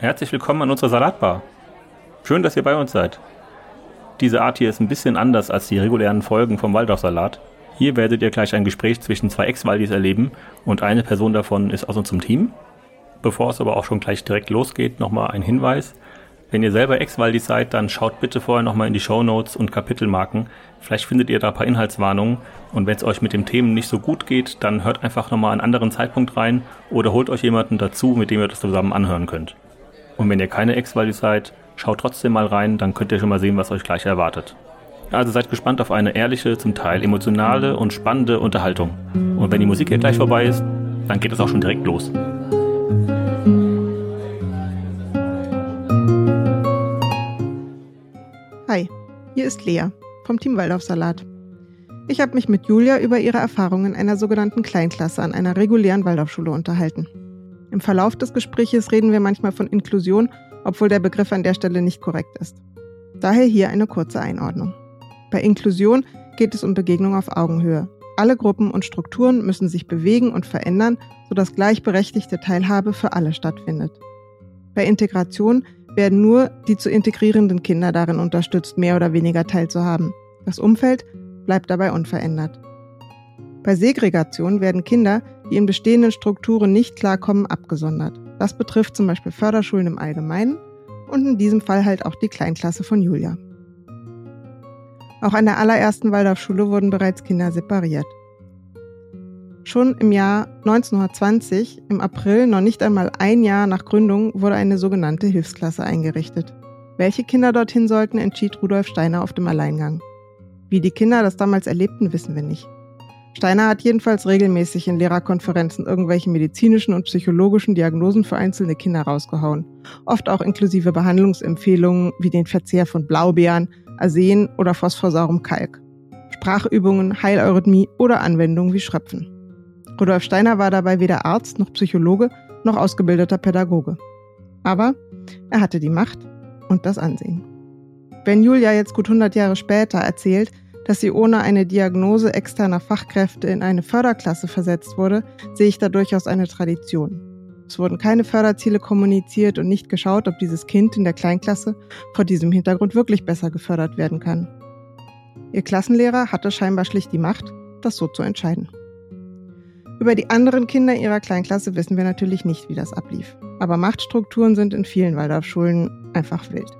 Herzlich willkommen an unserer Salatbar. Schön, dass ihr bei uns seid. Diese Art hier ist ein bisschen anders als die regulären Folgen vom Waldorfsalat. Hier werdet ihr gleich ein Gespräch zwischen zwei Ex-Waldis erleben und eine Person davon ist aus unserem Team. Bevor es aber auch schon gleich direkt losgeht, nochmal ein Hinweis. Wenn ihr selber Ex-Waldis seid, dann schaut bitte vorher nochmal in die Show Notes und Kapitelmarken. Vielleicht findet ihr da ein paar Inhaltswarnungen. Und wenn es euch mit dem Themen nicht so gut geht, dann hört einfach nochmal einen anderen Zeitpunkt rein oder holt euch jemanden dazu, mit dem ihr das zusammen anhören könnt. Und wenn ihr keine Ex-Waldis seid, schaut trotzdem mal rein, dann könnt ihr schon mal sehen, was euch gleich erwartet. Also seid gespannt auf eine ehrliche, zum Teil emotionale und spannende Unterhaltung. Und wenn die Musik hier gleich vorbei ist, dann geht es auch schon direkt los. Hi, hier ist Lea vom Team Waldorfsalat. Ich habe mich mit Julia über ihre Erfahrungen einer sogenannten Kleinklasse an einer regulären Waldorfschule unterhalten. Im Verlauf des Gespräches reden wir manchmal von Inklusion, obwohl der Begriff an der Stelle nicht korrekt ist. Daher hier eine kurze Einordnung. Bei Inklusion geht es um Begegnung auf Augenhöhe. Alle Gruppen und Strukturen müssen sich bewegen und verändern, sodass gleichberechtigte Teilhabe für alle stattfindet. Bei Integration werden nur die zu integrierenden Kinder darin unterstützt, mehr oder weniger teilzuhaben. Das Umfeld bleibt dabei unverändert. Bei Segregation werden Kinder, die in bestehenden Strukturen nicht klarkommen, abgesondert. Das betrifft zum Beispiel Förderschulen im Allgemeinen und in diesem Fall halt auch die Kleinklasse von Julia. Auch an der allerersten Waldorfschule wurden bereits Kinder separiert. Schon im Jahr 1920, im April, noch nicht einmal ein Jahr nach Gründung, wurde eine sogenannte Hilfsklasse eingerichtet. Welche Kinder dorthin sollten, entschied Rudolf Steiner auf dem Alleingang. Wie die Kinder das damals erlebten, wissen wir nicht. Steiner hat jedenfalls regelmäßig in Lehrerkonferenzen irgendwelche medizinischen und psychologischen Diagnosen für einzelne Kinder rausgehauen. Oft auch inklusive Behandlungsempfehlungen wie den Verzehr von Blaubeeren, Arsen oder phosphorsaurem Kalk. Sprachübungen, Heileurythmie oder Anwendungen wie Schröpfen. Rudolf Steiner war dabei weder Arzt noch Psychologe noch ausgebildeter Pädagoge. Aber er hatte die Macht und das Ansehen. Wenn Julia jetzt gut 100 Jahre später erzählt, dass sie ohne eine Diagnose externer Fachkräfte in eine Förderklasse versetzt wurde, sehe ich da durchaus eine Tradition. Es wurden keine Förderziele kommuniziert und nicht geschaut, ob dieses Kind in der Kleinklasse vor diesem Hintergrund wirklich besser gefördert werden kann. Ihr Klassenlehrer hatte scheinbar schlicht die Macht, das so zu entscheiden. Über die anderen Kinder ihrer Kleinklasse wissen wir natürlich nicht, wie das ablief. Aber Machtstrukturen sind in vielen Waldorfschulen einfach wild.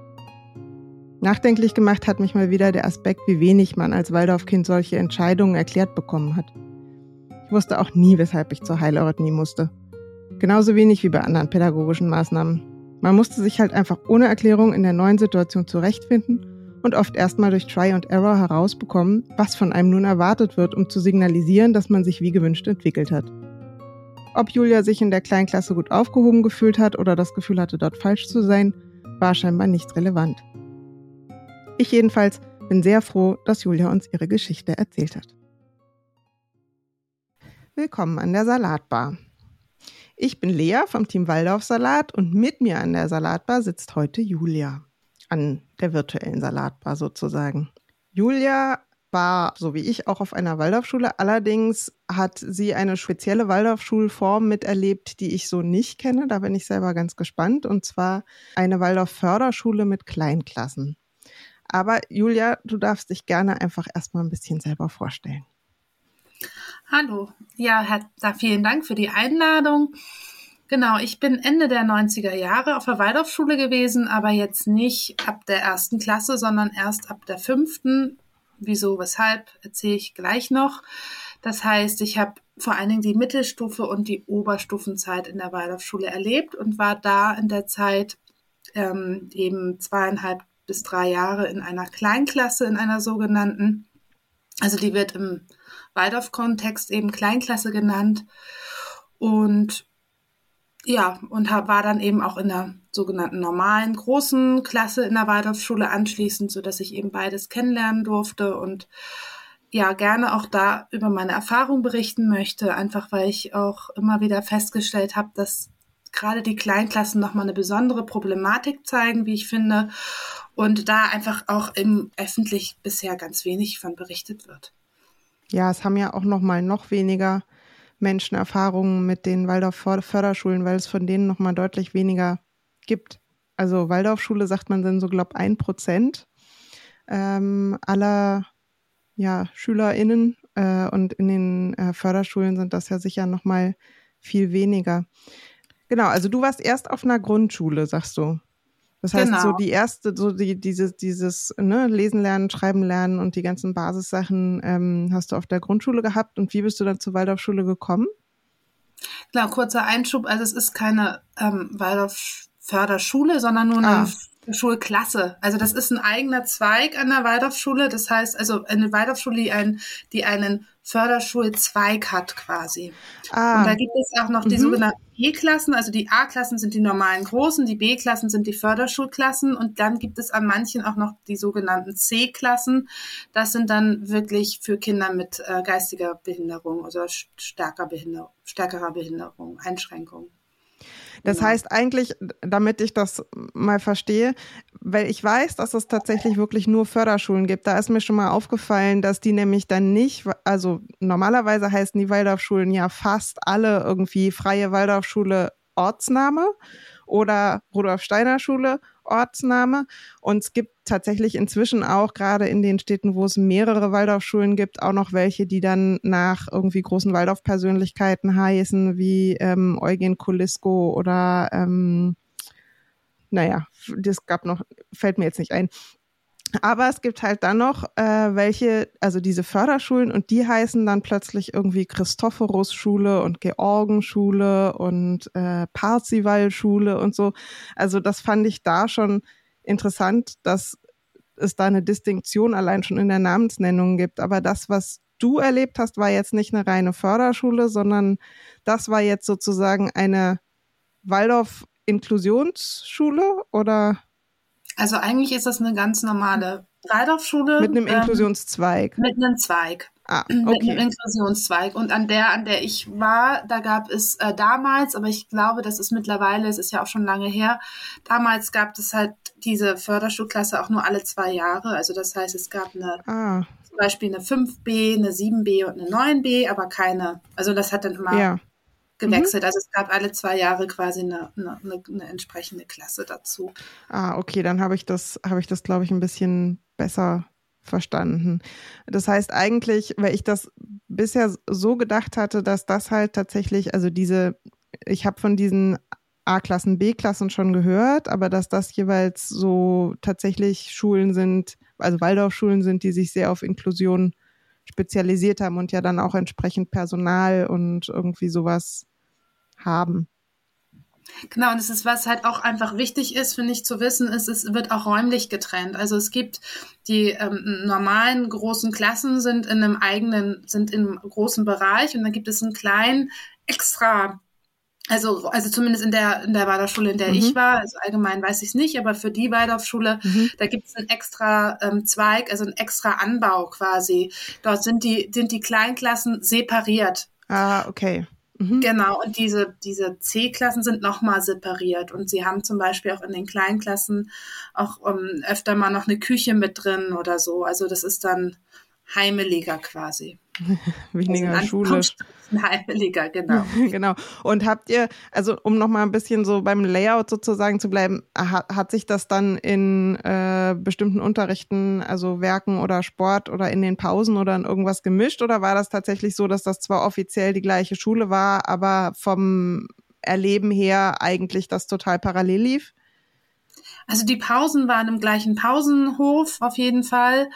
Nachdenklich gemacht hat mich mal wieder der Aspekt, wie wenig man als Waldorfkind solche Entscheidungen erklärt bekommen hat. Ich wusste auch nie, weshalb ich zur Heileurythmie musste. Genauso wenig wie bei anderen pädagogischen Maßnahmen. Man musste sich halt einfach ohne Erklärung in der neuen Situation zurechtfinden und oft erstmal durch Try and Error herausbekommen, was von einem nun erwartet wird, um zu signalisieren, dass man sich wie gewünscht entwickelt hat. Ob Julia sich in der Kleinklasse gut aufgehoben gefühlt hat oder das Gefühl hatte, dort falsch zu sein, war scheinbar nicht relevant. Ich jedenfalls bin sehr froh, dass Julia uns ihre Geschichte erzählt hat. Willkommen an der Salatbar. Ich bin Lea vom Team Waldorf Salat und mit mir an der Salatbar sitzt heute Julia. An der virtuellen Salatbar sozusagen. Julia war, so wie ich, auch auf einer Waldorfschule. Allerdings hat sie eine spezielle Waldorfschulform miterlebt, die ich so nicht kenne. Da bin ich selber ganz gespannt. Und zwar eine Waldorf-Förderschule mit Kleinklassen. Aber Julia, du darfst dich gerne einfach erstmal ein bisschen selber vorstellen. Hallo, ja, Herr, vielen Dank für die Einladung. Genau, ich bin Ende der 90er Jahre auf der Waldorfschule gewesen, aber jetzt nicht ab der ersten Klasse, sondern erst ab der fünften. Wieso, weshalb, erzähle ich gleich noch. Das heißt, ich habe vor allen Dingen die Mittelstufe und die Oberstufenzeit in der Waldorfschule erlebt und war da in der Zeit ähm, eben zweieinhalb bis drei Jahre in einer Kleinklasse, in einer sogenannten. Also die wird im Waldorf-Kontext eben Kleinklasse genannt. Und ja, und war dann eben auch in der sogenannten normalen großen Klasse in der Waldorfschule anschließend, so dass ich eben beides kennenlernen durfte und ja, gerne auch da über meine Erfahrung berichten möchte, einfach weil ich auch immer wieder festgestellt habe, dass gerade die Kleinklassen nochmal eine besondere Problematik zeigen, wie ich finde, und da einfach auch im öffentlich bisher ganz wenig von berichtet wird. Ja, es haben ja auch nochmal noch weniger Menschen Erfahrungen mit den Waldorf Förderschulen, weil es von denen nochmal deutlich weniger gibt. Also Waldorfschule sagt man dann so, glaub, ein Prozent ähm, aller ja, SchülerInnen äh, und in den äh, Förderschulen sind das ja sicher nochmal viel weniger. Genau, also du warst erst auf einer Grundschule, sagst du. Das heißt, genau. so die erste, so die, dieses, dieses ne, Lesen lernen, Schreiben lernen und die ganzen Basissachen ähm, hast du auf der Grundschule gehabt. Und wie bist du dann zur Waldorfschule gekommen? Genau, kurzer Einschub. Also es ist keine ähm, Waldorf-Förderschule, sondern nur eine ah. Schulklasse. Also das ist ein eigener Zweig an der Waldorfschule. Das heißt also eine Waldorfschule, die, ein, die einen Förderschulzweig hat quasi. Ah. Und da gibt es auch noch die mhm. sogenannten B-Klassen. Also die A-Klassen sind die normalen Großen, die B-Klassen sind die Förderschulklassen und dann gibt es an manchen auch noch die sogenannten C-Klassen. Das sind dann wirklich für Kinder mit äh, geistiger Behinderung oder stärker Behinderung, stärkerer Behinderung, Einschränkung. Das genau. heißt eigentlich, damit ich das mal verstehe, weil ich weiß, dass es tatsächlich wirklich nur Förderschulen gibt. Da ist mir schon mal aufgefallen, dass die nämlich dann nicht, also normalerweise heißen die Waldorfschulen ja fast alle irgendwie freie Waldorfschule Ortsname oder Rudolf Steiner Schule Ortsname. Und es gibt tatsächlich inzwischen auch gerade in den Städten, wo es mehrere Waldorfschulen gibt, auch noch welche, die dann nach irgendwie großen Waldorfpersönlichkeiten heißen, wie ähm, Eugen Kulisko oder ähm, naja, das gab noch, fällt mir jetzt nicht ein. Aber es gibt halt dann noch äh, welche, also diese Förderschulen und die heißen dann plötzlich irgendwie Christophorus-Schule und Georgenschule und äh, Parzival-Schule und so. Also das fand ich da schon interessant, dass es da eine Distinktion allein schon in der Namensnennung gibt. Aber das, was du erlebt hast, war jetzt nicht eine reine Förderschule, sondern das war jetzt sozusagen eine Waldorf-Inklusionsschule oder? Also eigentlich ist das eine ganz normale Waldorfschule. Mit einem ähm, Inklusionszweig. Mit einem Zweig. Ah, okay. Mit einem Inklusionszweig. Und an der, an der ich war, da gab es äh, damals, aber ich glaube, das ist mittlerweile, es ist ja auch schon lange her, damals gab es halt diese Förderschulklasse auch nur alle zwei Jahre. Also das heißt, es gab eine ah. zum Beispiel eine 5b, eine 7b und eine 9b, aber keine, also das hat dann immer ja gewechselt. Mhm. Also es gab alle zwei Jahre quasi eine, eine, eine entsprechende Klasse dazu. Ah, okay, dann habe ich das, habe ich das, glaube ich, ein bisschen besser verstanden. Das heißt eigentlich, weil ich das bisher so gedacht hatte, dass das halt tatsächlich, also diese, ich habe von diesen A-Klassen, B-Klassen schon gehört, aber dass das jeweils so tatsächlich Schulen sind, also Waldorfschulen sind, die sich sehr auf Inklusion spezialisiert haben und ja dann auch entsprechend Personal und irgendwie sowas haben. Genau, und es ist, was halt auch einfach wichtig ist, finde ich, zu wissen, ist, es wird auch räumlich getrennt. Also es gibt die ähm, normalen großen Klassen sind in einem eigenen, sind im großen Bereich und dann gibt es einen kleinen extra also, also zumindest in der, in der Waldorfschule, in der mhm. ich war, also allgemein weiß ich es nicht, aber für die Waldorfschule, mhm. da gibt es einen extra ähm, Zweig, also einen extra Anbau quasi. Dort sind die, sind die Kleinklassen separiert. Ah, okay. Mhm. Genau, und diese, diese C-Klassen sind nochmal separiert. Und sie haben zum Beispiel auch in den Kleinklassen auch um, ähm, öfter mal noch eine Küche mit drin oder so. Also das ist dann heimeliger quasi. Weniger also Schule. Heimeliger, genau. genau. Und habt ihr, also um nochmal ein bisschen so beim Layout sozusagen zu bleiben, hat, hat sich das dann in äh, bestimmten Unterrichten, also Werken oder Sport oder in den Pausen oder in irgendwas gemischt? Oder war das tatsächlich so, dass das zwar offiziell die gleiche Schule war, aber vom Erleben her eigentlich das total parallel lief? Also die Pausen waren im gleichen Pausenhof auf jeden Fall.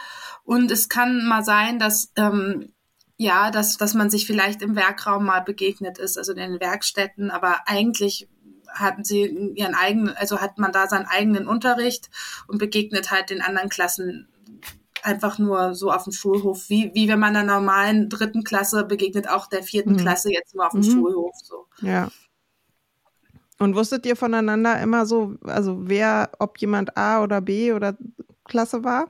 Und es kann mal sein, dass ähm, ja, dass, dass man sich vielleicht im Werkraum mal begegnet ist, also in den Werkstätten, aber eigentlich hatten sie ihren eigenen, also hat man da seinen eigenen Unterricht und begegnet halt den anderen Klassen einfach nur so auf dem Schulhof, wie, wie wenn man der normalen dritten Klasse begegnet, auch der vierten mhm. Klasse jetzt nur auf dem mhm. Schulhof. So. Ja. Und wusstet ihr voneinander immer so, also wer, ob jemand A oder B oder Klasse war?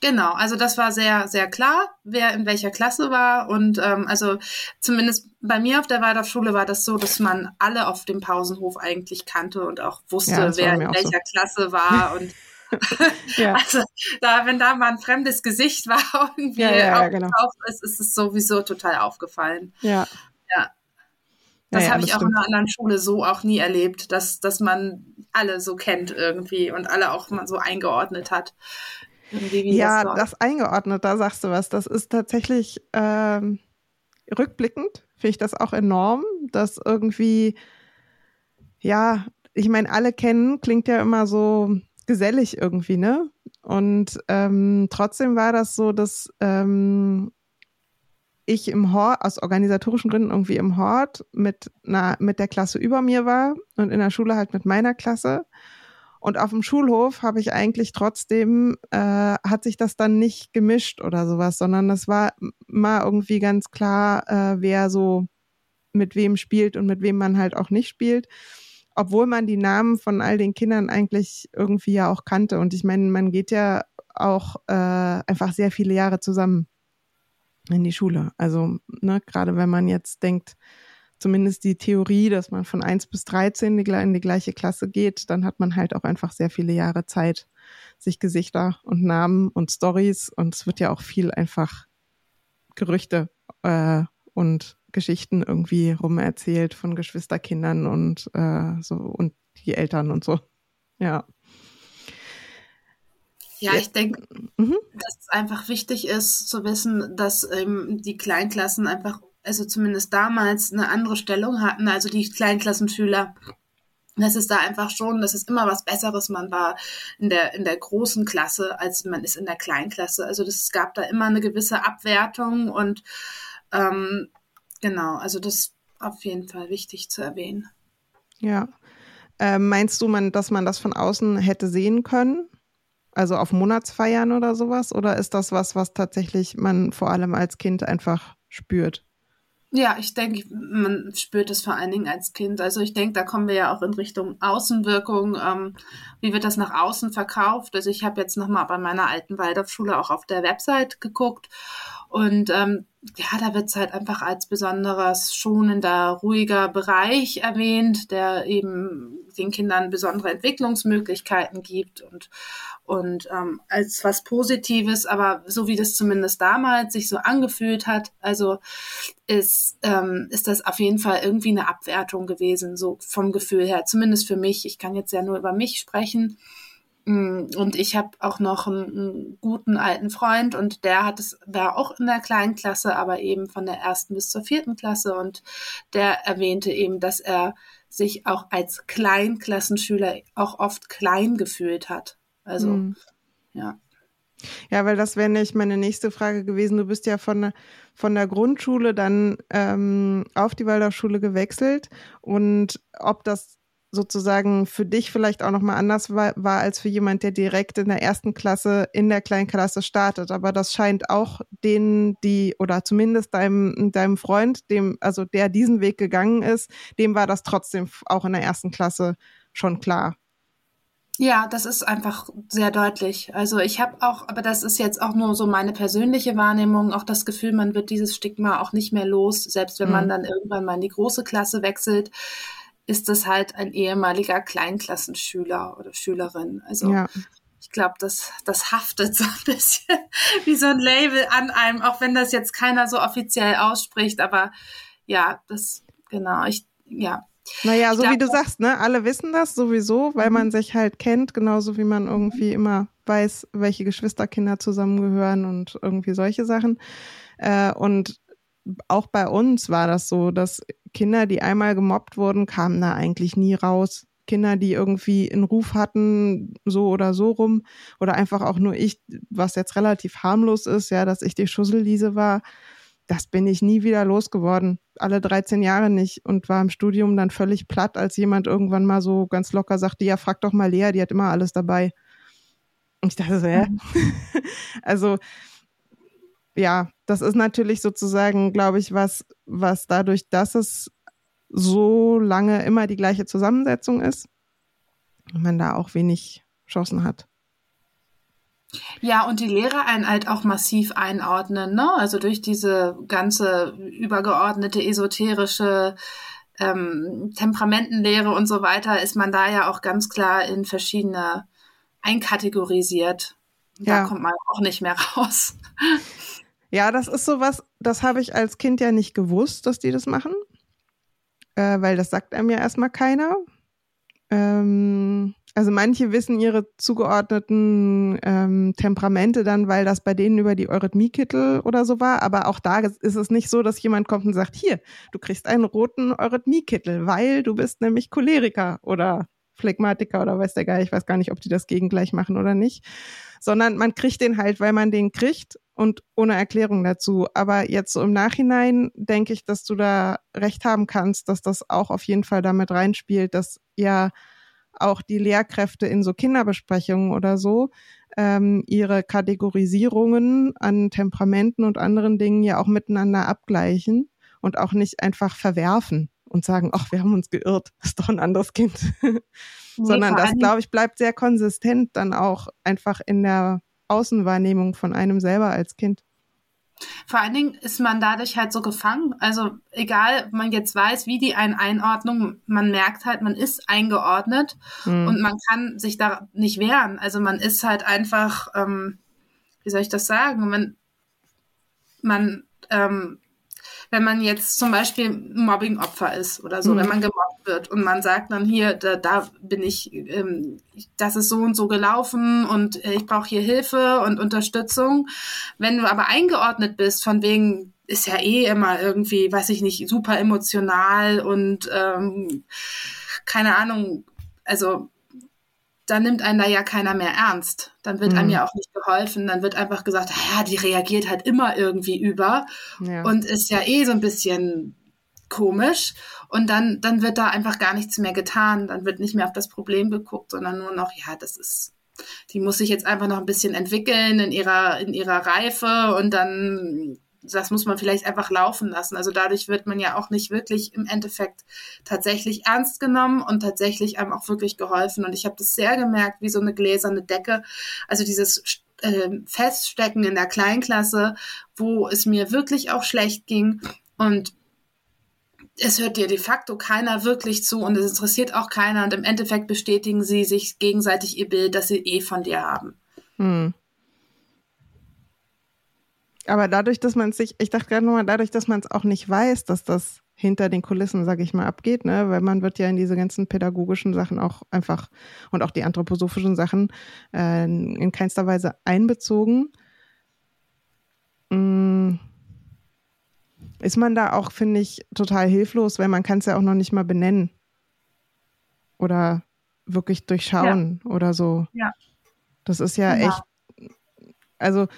Genau, also das war sehr, sehr klar, wer in welcher Klasse war. Und ähm, also zumindest bei mir auf der Waldorfschule war das so, dass man alle auf dem Pausenhof eigentlich kannte und auch wusste, ja, wer in welcher so. Klasse war. Und ja. also da, wenn da mal ein fremdes Gesicht war irgendwie ja, ja, genau. ist, ist es sowieso total aufgefallen. Ja. Ja. Das ja, habe ich auch stimmt. in einer anderen Schule so auch nie erlebt, dass, dass man alle so kennt irgendwie und alle auch mal so eingeordnet hat. ja, das, das, eingeordnet, da sagst du was. Das ist tatsächlich ähm, rückblickend, finde ich das auch enorm, dass irgendwie, ja, ich meine, alle kennen, klingt ja immer so gesellig irgendwie, ne? Und ähm, trotzdem war das so, dass ähm, ich im Hort, aus organisatorischen Gründen irgendwie im Hort mit, einer, mit der Klasse über mir war und in der Schule halt mit meiner Klasse. Und auf dem Schulhof habe ich eigentlich trotzdem, äh, hat sich das dann nicht gemischt oder sowas, sondern das war mal irgendwie ganz klar, äh, wer so mit wem spielt und mit wem man halt auch nicht spielt. Obwohl man die Namen von all den Kindern eigentlich irgendwie ja auch kannte. Und ich meine, man geht ja auch äh, einfach sehr viele Jahre zusammen in die Schule. Also ne, gerade wenn man jetzt denkt, zumindest die Theorie, dass man von 1 bis 13 in die gleiche Klasse geht, dann hat man halt auch einfach sehr viele Jahre Zeit, sich Gesichter und Namen und Stories und es wird ja auch viel einfach Gerüchte äh, und Geschichten irgendwie rumerzählt von Geschwisterkindern und äh, so und die Eltern und so. Ja. Ja, ich denke, mhm. dass es einfach wichtig ist zu wissen, dass ähm, die Kleinklassen einfach, also zumindest damals, eine andere Stellung hatten, also die Kleinklassenschüler. Das ist da einfach schon, das ist immer was Besseres. Man war in der, in der großen Klasse, als man ist in der Kleinklasse. Also das gab da immer eine gewisse Abwertung und ähm, genau, also das ist auf jeden Fall wichtig zu erwähnen. Ja. Äh, meinst du, man, dass man das von außen hätte sehen können? Also auf Monatsfeiern oder sowas? Oder ist das was, was tatsächlich man vor allem als Kind einfach spürt? Ja, ich denke, man spürt es vor allen Dingen als Kind. Also ich denke, da kommen wir ja auch in Richtung Außenwirkung. Ähm, wie wird das nach außen verkauft? Also ich habe jetzt nochmal bei meiner alten Waldorfschule auch auf der Website geguckt und ähm, ja, da wird es halt einfach als besonderes schonender, ruhiger Bereich erwähnt, der eben den Kindern besondere Entwicklungsmöglichkeiten gibt und, und ähm, als was Positives, aber so wie das zumindest damals sich so angefühlt hat, also ist, ähm, ist das auf jeden Fall irgendwie eine Abwertung gewesen, so vom Gefühl her, zumindest für mich. Ich kann jetzt ja nur über mich sprechen. Mm, und ich habe auch noch einen, einen, guten alten Freund und der hat es, war auch in der kleinen Klasse, aber eben von der ersten bis zur vierten Klasse und der erwähnte eben, dass er sich auch als Kleinklassenschüler auch oft klein gefühlt hat. Also, mhm. ja. Ja, weil das wäre nicht meine nächste Frage gewesen. Du bist ja von, von der Grundschule dann ähm, auf die Waldorfschule gewechselt und ob das sozusagen für dich vielleicht auch nochmal anders war, war als für jemand, der direkt in der ersten Klasse in der Kleinklasse startet. Aber das scheint auch denen, die, oder zumindest deinem, deinem Freund, dem, also der diesen Weg gegangen ist, dem war das trotzdem auch in der ersten Klasse schon klar. Ja, das ist einfach sehr deutlich. Also ich habe auch, aber das ist jetzt auch nur so meine persönliche Wahrnehmung, auch das Gefühl, man wird dieses Stigma auch nicht mehr los, selbst wenn mhm. man dann irgendwann mal in die große Klasse wechselt ist das halt ein ehemaliger Kleinklassenschüler oder Schülerin. Also ja. ich glaube, das, das haftet so ein bisschen wie so ein Label an einem, auch wenn das jetzt keiner so offiziell ausspricht. Aber ja, das, genau, ich, ja. Naja, so glaub, wie du sagst, ne, alle wissen das sowieso, weil man mhm. sich halt kennt, genauso wie man irgendwie immer weiß, welche Geschwisterkinder zusammengehören und irgendwie solche Sachen. Äh, und auch bei uns war das so, dass Kinder, die einmal gemobbt wurden, kamen da eigentlich nie raus. Kinder, die irgendwie einen Ruf hatten, so oder so rum, oder einfach auch nur ich, was jetzt relativ harmlos ist, ja, dass ich die Schusselliese war, das bin ich nie wieder losgeworden. Alle 13 Jahre nicht und war im Studium dann völlig platt, als jemand irgendwann mal so ganz locker sagte, ja, frag doch mal Lea, die hat immer alles dabei. Und ich dachte so, ja. Mhm. also, ja, das ist natürlich sozusagen, glaube ich, was, was dadurch, dass es so lange immer die gleiche Zusammensetzung ist, man da auch wenig Chancen hat. Ja, und die Lehrer einen halt auch massiv einordnen, ne? Also durch diese ganze übergeordnete esoterische ähm, Temperamentenlehre und so weiter ist man da ja auch ganz klar in verschiedene einkategorisiert. Da ja. kommt man auch nicht mehr raus. Ja, das ist sowas, das habe ich als Kind ja nicht gewusst, dass die das machen. äh, weil das sagt einem ja erstmal keiner. Ähm, also manche wissen ihre zugeordneten ähm, Temperamente dann, weil das bei denen über die Eurythmiekittel oder so war. Aber auch da ist es nicht so, dass jemand kommt und sagt, hier, du kriegst einen roten Eurythmiekittel, weil du bist nämlich Choleriker oder Phlegmatiker oder weiß der Geil. Ich weiß gar nicht, ob die das gegengleich machen oder nicht. Sondern man kriegt den halt, weil man den kriegt und ohne Erklärung dazu. Aber jetzt so im Nachhinein denke ich, dass du da recht haben kannst, dass das auch auf jeden Fall damit reinspielt, dass ja auch die Lehrkräfte in so Kinderbesprechungen oder so ähm, ihre Kategorisierungen an Temperamenten und anderen Dingen ja auch miteinander abgleichen und auch nicht einfach verwerfen und sagen, ach, wir haben uns geirrt, ist doch ein anderes Kind. Nee, Sondern das, glaube ich, bleibt sehr konsistent dann auch einfach in der Außenwahrnehmung von einem selber als Kind. Vor allen Dingen ist man dadurch halt so gefangen. Also egal, man jetzt weiß, wie die einen Einordnung, man merkt halt, man ist eingeordnet mhm. und man kann sich da nicht wehren. Also man ist halt einfach, ähm, wie soll ich das sagen? Man, man ähm, wenn man jetzt zum Beispiel Mobbing-Opfer ist oder so, mhm. wenn man gemobbt wird und man sagt dann hier, da, da bin ich, ähm, das ist so und so gelaufen und äh, ich brauche hier Hilfe und Unterstützung. Wenn du aber eingeordnet bist, von wegen, ist ja eh immer irgendwie, weiß ich nicht, super emotional und ähm, keine Ahnung, also dann nimmt einen da ja keiner mehr ernst. Dann wird mhm. einem ja auch nicht geholfen. Dann wird einfach gesagt, ja, die reagiert halt immer irgendwie über ja. und ist ja eh so ein bisschen komisch. Und dann, dann wird da einfach gar nichts mehr getan. Dann wird nicht mehr auf das Problem geguckt, sondern nur noch, ja, das ist, die muss sich jetzt einfach noch ein bisschen entwickeln in ihrer, in ihrer Reife und dann das muss man vielleicht einfach laufen lassen. Also dadurch wird man ja auch nicht wirklich im Endeffekt tatsächlich ernst genommen und tatsächlich einem auch wirklich geholfen. Und ich habe das sehr gemerkt, wie so eine gläserne Decke. Also dieses äh, Feststecken in der Kleinklasse, wo es mir wirklich auch schlecht ging und es hört dir de facto keiner wirklich zu und es interessiert auch keiner und im Endeffekt bestätigen sie sich gegenseitig ihr Bild, das sie eh von dir haben. Hm. Aber dadurch, dass man sich, ich dachte gerade nochmal, dadurch, dass man es auch nicht weiß, dass das hinter den Kulissen, sage ich mal, abgeht, ne? weil man wird ja in diese ganzen pädagogischen Sachen auch einfach und auch die anthroposophischen Sachen äh, in keinster Weise einbezogen. Mm. Ist man da auch, finde ich, total hilflos, weil man kann es ja auch noch nicht mal benennen oder wirklich durchschauen ja. oder so. Ja. Das ist ja, ja. echt, also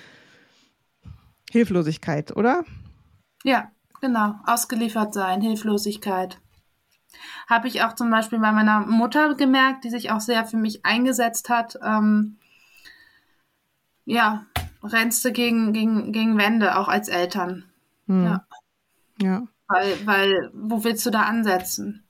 Hilflosigkeit, oder? Ja, genau. Ausgeliefert sein, Hilflosigkeit. Habe ich auch zum Beispiel bei meiner Mutter gemerkt, die sich auch sehr für mich eingesetzt hat. Ähm, ja, rennst du gegen, gegen, gegen Wände, auch als Eltern. Hm. Ja. ja. Weil, weil, wo willst du da ansetzen?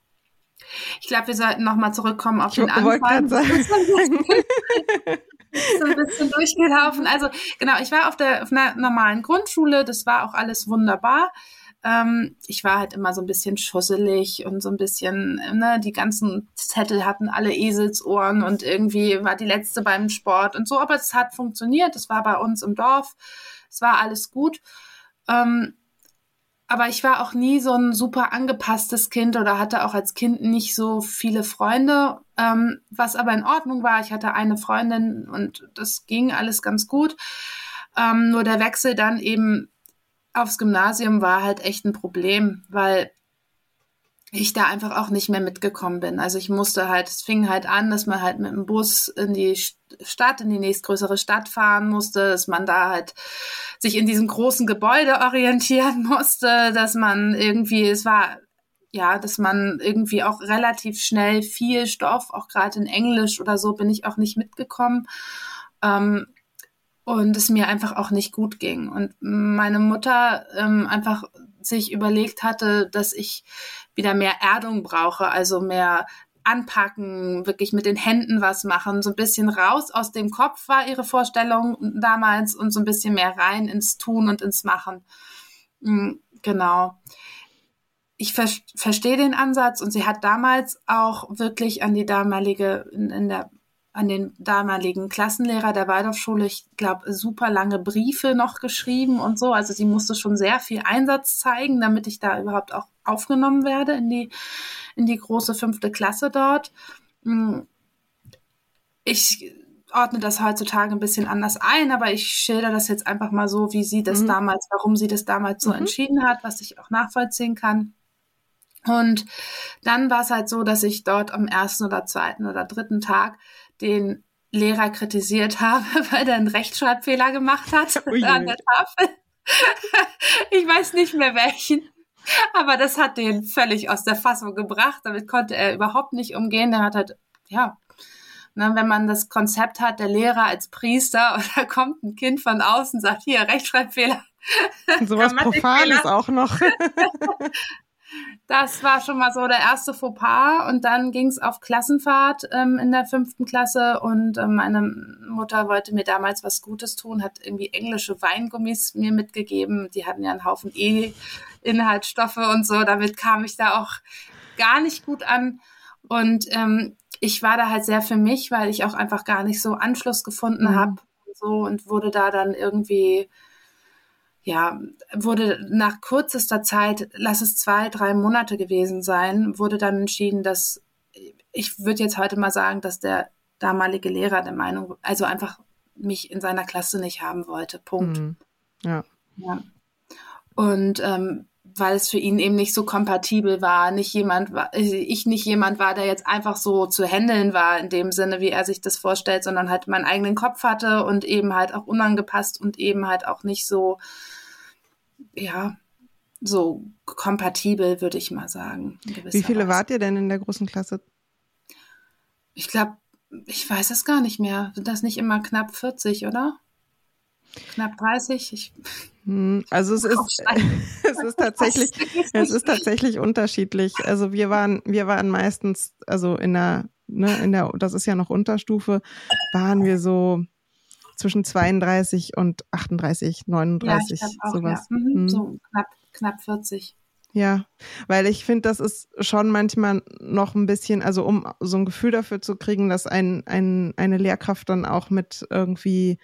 Ich glaube, wir sollten nochmal zurückkommen auf ich den Anfang. so ein bisschen durchgelaufen. Also genau, ich war auf der auf einer normalen Grundschule, das war auch alles wunderbar. Ähm, ich war halt immer so ein bisschen schusselig und so ein bisschen, ne, die ganzen Zettel hatten alle Eselsohren und irgendwie war die letzte beim Sport und so, aber es hat funktioniert. Es war bei uns im Dorf, es war alles gut. Ähm, aber ich war auch nie so ein super angepasstes Kind oder hatte auch als Kind nicht so viele Freunde, ähm, was aber in Ordnung war. Ich hatte eine Freundin und das ging alles ganz gut. Ähm, nur der Wechsel dann eben aufs Gymnasium war halt echt ein Problem, weil ich da einfach auch nicht mehr mitgekommen bin. Also ich musste halt, es fing halt an, dass man halt mit dem Bus in die Stadt, in die nächstgrößere Stadt fahren musste, dass man da halt sich in diesem großen Gebäude orientieren musste, dass man irgendwie, es war ja, dass man irgendwie auch relativ schnell viel Stoff, auch gerade in Englisch oder so, bin ich auch nicht mitgekommen. Ähm, und es mir einfach auch nicht gut ging. Und meine Mutter ähm, einfach sich überlegt hatte, dass ich wieder mehr Erdung brauche, also mehr anpacken, wirklich mit den Händen was machen, so ein bisschen raus aus dem Kopf war ihre Vorstellung damals und so ein bisschen mehr rein ins Tun und ins Machen. Mm, genau. Ich ver verstehe den Ansatz und sie hat damals auch wirklich an die damalige, in, in der an den damaligen Klassenlehrer der Waldorfschule, ich glaube, super lange Briefe noch geschrieben und so. Also sie musste schon sehr viel Einsatz zeigen, damit ich da überhaupt auch aufgenommen werde in die, in die große fünfte Klasse dort. Hm, ich ordne das heutzutage ein bisschen anders ein, aber ich schilder das jetzt einfach mal so, wie sie das mhm. damals, warum sie das damals so mhm. entschieden hat, was ich auch nachvollziehen kann. Und dann war es halt so, dass ich dort am ersten oder zweiten oder dritten Tag den Lehrer kritisiert habe, weil er einen Rechtschreibfehler gemacht hat Ui. an der Tafel. ich weiß nicht mehr welchen. Aber das hat den völlig aus der Fassung gebracht. Damit konnte er überhaupt nicht umgehen. Der hat halt, ja, ne, wenn man das Konzept hat, der Lehrer als Priester und da kommt ein Kind von außen, sagt, hier, Rechtschreibfehler. Sowas Profanes auch noch. Das war schon mal so der erste Fauxpas und dann ging es auf Klassenfahrt ähm, in der fünften Klasse und ähm, meine Mutter wollte mir damals was Gutes tun, hat irgendwie englische Weingummis mir mitgegeben. Die hatten ja einen Haufen E-Inhaltsstoffe und so. Damit kam ich da auch gar nicht gut an und ähm, ich war da halt sehr für mich, weil ich auch einfach gar nicht so Anschluss gefunden mhm. habe und so und wurde da dann irgendwie ja, wurde nach kürzester Zeit, lass es zwei, drei Monate gewesen sein, wurde dann entschieden, dass ich würde jetzt heute mal sagen, dass der damalige Lehrer der Meinung, also einfach mich in seiner Klasse nicht haben wollte. Punkt. Mhm. Ja. ja. Und ähm, weil es für ihn eben nicht so kompatibel war, nicht jemand war, ich nicht jemand war, der jetzt einfach so zu handeln war in dem Sinne, wie er sich das vorstellt, sondern halt meinen eigenen Kopf hatte und eben halt auch unangepasst und eben halt auch nicht so ja, so kompatibel, würde ich mal sagen. Wie viele Weise. wart ihr denn in der großen Klasse? Ich glaube, ich weiß es gar nicht mehr. Sind das nicht immer knapp 40, oder? Knapp 30? Ich hm, also es ist, es ist tatsächlich, es ist tatsächlich unterschiedlich. Also wir waren, wir waren meistens, also in der, ne, in der, das ist ja noch Unterstufe, waren wir so zwischen 32 und 38, 39, ja, auch, sowas. Ja. Mhm, mhm. So knapp, knapp 40. Ja, weil ich finde, das ist schon manchmal noch ein bisschen, also um so ein Gefühl dafür zu kriegen, dass ein, ein, eine Lehrkraft dann auch mit irgendwie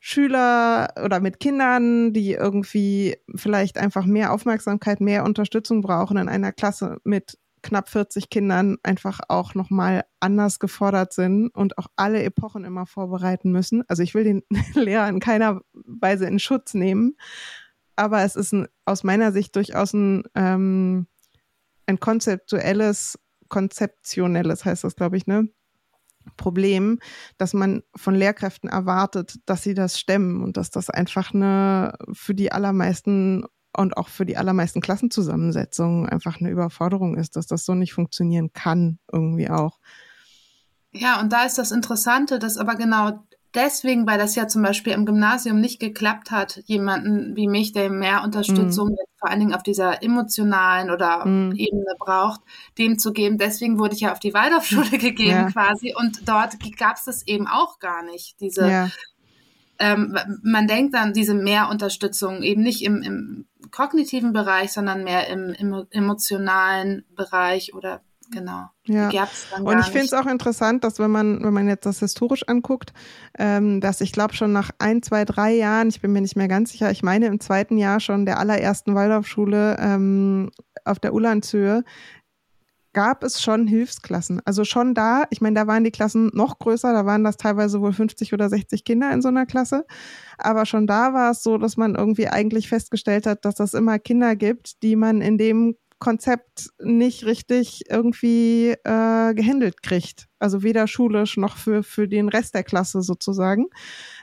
Schüler oder mit Kindern, die irgendwie vielleicht einfach mehr Aufmerksamkeit, mehr Unterstützung brauchen in einer Klasse mit knapp 40 Kindern einfach auch nochmal anders gefordert sind und auch alle Epochen immer vorbereiten müssen. Also ich will den Lehrer in keiner Weise in Schutz nehmen, aber es ist ein, aus meiner Sicht durchaus ein, ähm, ein konzeptuelles, konzeptionelles heißt das, glaube ich, ne? Problem, dass man von Lehrkräften erwartet, dass sie das stemmen und dass das einfach eine für die allermeisten und auch für die allermeisten Klassenzusammensetzungen einfach eine Überforderung ist, dass das so nicht funktionieren kann, irgendwie auch. Ja, und da ist das Interessante, dass aber genau deswegen, weil das ja zum Beispiel im Gymnasium nicht geklappt hat, jemanden wie mich, der mehr Unterstützung mm. vor allen Dingen auf dieser emotionalen oder mm. Ebene braucht, dem zu geben. Deswegen wurde ich ja auf die Waldorfschule gegeben ja. quasi und dort gab es das eben auch gar nicht, diese ja ähm, man denkt dann diese Mehrunterstützung eben nicht im, im kognitiven Bereich, sondern mehr im, im emotionalen Bereich oder genau. Ja. Und ich finde es auch interessant, dass wenn man, wenn man jetzt das historisch anguckt, ähm, dass ich glaube schon nach ein, zwei, drei Jahren, ich bin mir nicht mehr ganz sicher, ich meine im zweiten Jahr schon der allerersten Waldorfschule ähm, auf der Ulandshöhe, gab es schon Hilfsklassen. Also schon da, ich meine, da waren die Klassen noch größer, da waren das teilweise wohl 50 oder 60 Kinder in so einer Klasse. Aber schon da war es so, dass man irgendwie eigentlich festgestellt hat, dass das immer Kinder gibt, die man in dem Konzept nicht richtig irgendwie äh, gehandelt kriegt. Also weder schulisch noch für, für den Rest der Klasse sozusagen.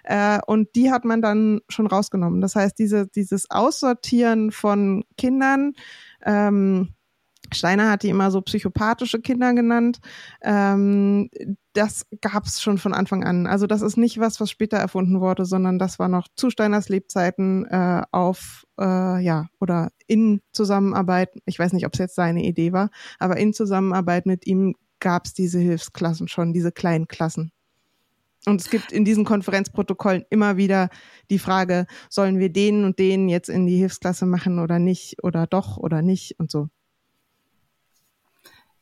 Äh, und die hat man dann schon rausgenommen. Das heißt, diese, dieses Aussortieren von Kindern, ähm, Steiner hat die immer so psychopathische Kinder genannt. Ähm, das gab es schon von Anfang an. Also das ist nicht was, was später erfunden wurde, sondern das war noch zu Steiners Lebzeiten äh, auf, äh, ja, oder in Zusammenarbeit, ich weiß nicht, ob es jetzt seine Idee war, aber in Zusammenarbeit mit ihm gab es diese Hilfsklassen schon, diese kleinen Klassen. Und es gibt in diesen Konferenzprotokollen immer wieder die Frage, sollen wir den und den jetzt in die Hilfsklasse machen oder nicht oder doch oder nicht und so.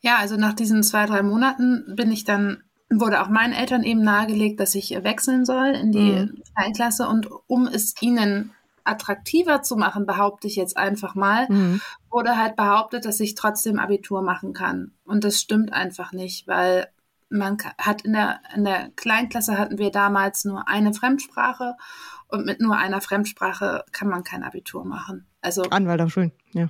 Ja, also nach diesen zwei, drei Monaten bin ich dann, wurde auch meinen Eltern eben nahegelegt, dass ich wechseln soll in die mhm. Kleinklasse und um es ihnen attraktiver zu machen, behaupte ich jetzt einfach mal, mhm. wurde halt behauptet, dass ich trotzdem Abitur machen kann. Und das stimmt einfach nicht, weil man hat in der, in der Kleinklasse hatten wir damals nur eine Fremdsprache und mit nur einer Fremdsprache kann man kein Abitur machen. Also Anwalt auf Schulen, ja.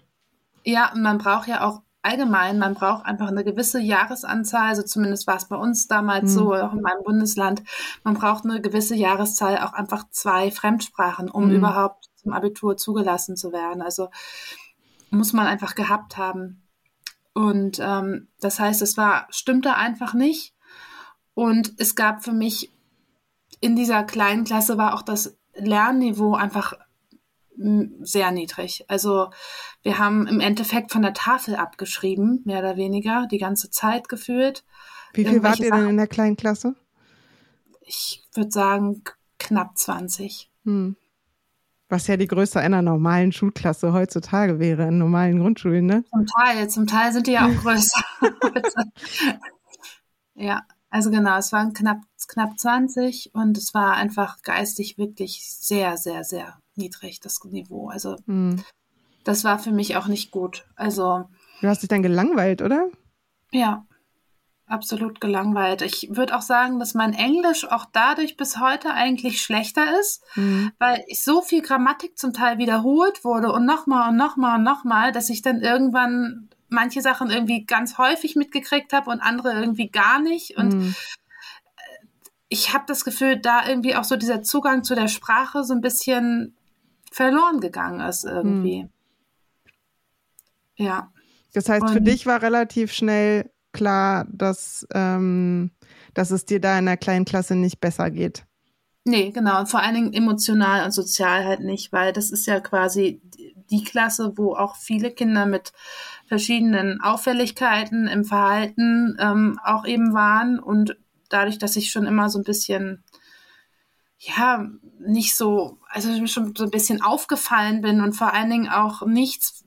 Ja, man braucht ja auch allgemein, man braucht einfach eine gewisse Jahresanzahl, also zumindest war es bei uns damals mhm. so, auch in meinem Bundesland, man braucht eine gewisse Jahreszahl, auch einfach zwei Fremdsprachen, um mhm. überhaupt zum Abitur zugelassen zu werden. Also muss man einfach gehabt haben. Und ähm, das heißt, es war, stimmte einfach nicht. Und es gab für mich in dieser kleinen Klasse war auch das Lernniveau einfach sehr niedrig. Also wir haben im Endeffekt von der Tafel abgeschrieben, mehr oder weniger, die ganze Zeit gefühlt. Wie viel wart ihr denn in der kleinen Klasse? Ich würde sagen knapp 20. Hm. Was ja die Größe einer normalen Schulklasse heutzutage wäre, in normalen Grundschulen, ne? Zum Teil, zum Teil sind die ja auch größer. ja, also genau, es waren knapp, knapp 20 und es war einfach geistig wirklich sehr, sehr, sehr niedrig, das Niveau. Also mhm. das war für mich auch nicht gut. Also. Du hast dich dann gelangweilt, oder? Ja, absolut gelangweilt. Ich würde auch sagen, dass mein Englisch auch dadurch bis heute eigentlich schlechter ist, mhm. weil ich so viel Grammatik zum Teil wiederholt wurde und nochmal und nochmal und nochmal, dass ich dann irgendwann manche Sachen irgendwie ganz häufig mitgekriegt habe und andere irgendwie gar nicht. Und mhm. ich habe das Gefühl, da irgendwie auch so dieser Zugang zu der Sprache so ein bisschen verloren gegangen ist irgendwie. Hm. Ja. Das heißt, Und, für dich war relativ schnell klar, dass, ähm, dass es dir da in der kleinen Klasse nicht besser geht. Nee, genau. Und vor allen Dingen emotional und sozial halt nicht, weil das ist ja quasi die Klasse, wo auch viele Kinder mit verschiedenen Auffälligkeiten im Verhalten ähm, auch eben waren. Und dadurch, dass ich schon immer so ein bisschen ja, nicht so, also schon so ein bisschen aufgefallen bin und vor allen Dingen auch nichts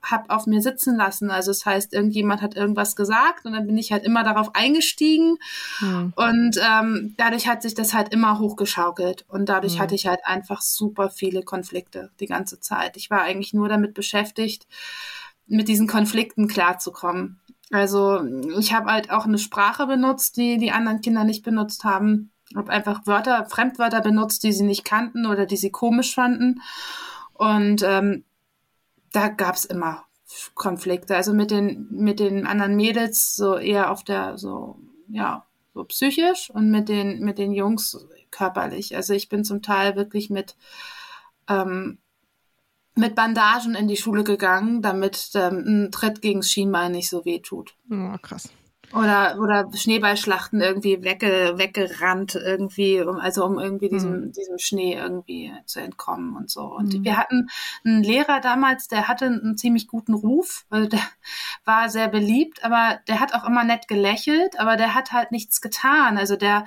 hab auf mir sitzen lassen. Also das heißt, irgendjemand hat irgendwas gesagt und dann bin ich halt immer darauf eingestiegen hm. und ähm, dadurch hat sich das halt immer hochgeschaukelt und dadurch hm. hatte ich halt einfach super viele Konflikte die ganze Zeit. Ich war eigentlich nur damit beschäftigt, mit diesen Konflikten klarzukommen. Also ich habe halt auch eine Sprache benutzt, die die anderen Kinder nicht benutzt haben habe einfach Wörter, Fremdwörter benutzt, die sie nicht kannten oder die sie komisch fanden. Und ähm, da gab es immer Konflikte. Also mit den, mit den anderen Mädels so eher auf der, so, ja, so psychisch und mit den, mit den Jungs körperlich. Also ich bin zum Teil wirklich mit, ähm, mit Bandagen in die Schule gegangen, damit ähm, ein Tritt gegen das Schienbein nicht so weh tut. Oh, krass. Oder, oder Schneeballschlachten irgendwie wegge, weggerannt irgendwie, um, also um irgendwie diesem, mhm. diesem Schnee irgendwie zu entkommen und so. Und mhm. wir hatten einen Lehrer damals, der hatte einen ziemlich guten Ruf, also der war sehr beliebt, aber der hat auch immer nett gelächelt, aber der hat halt nichts getan. Also der,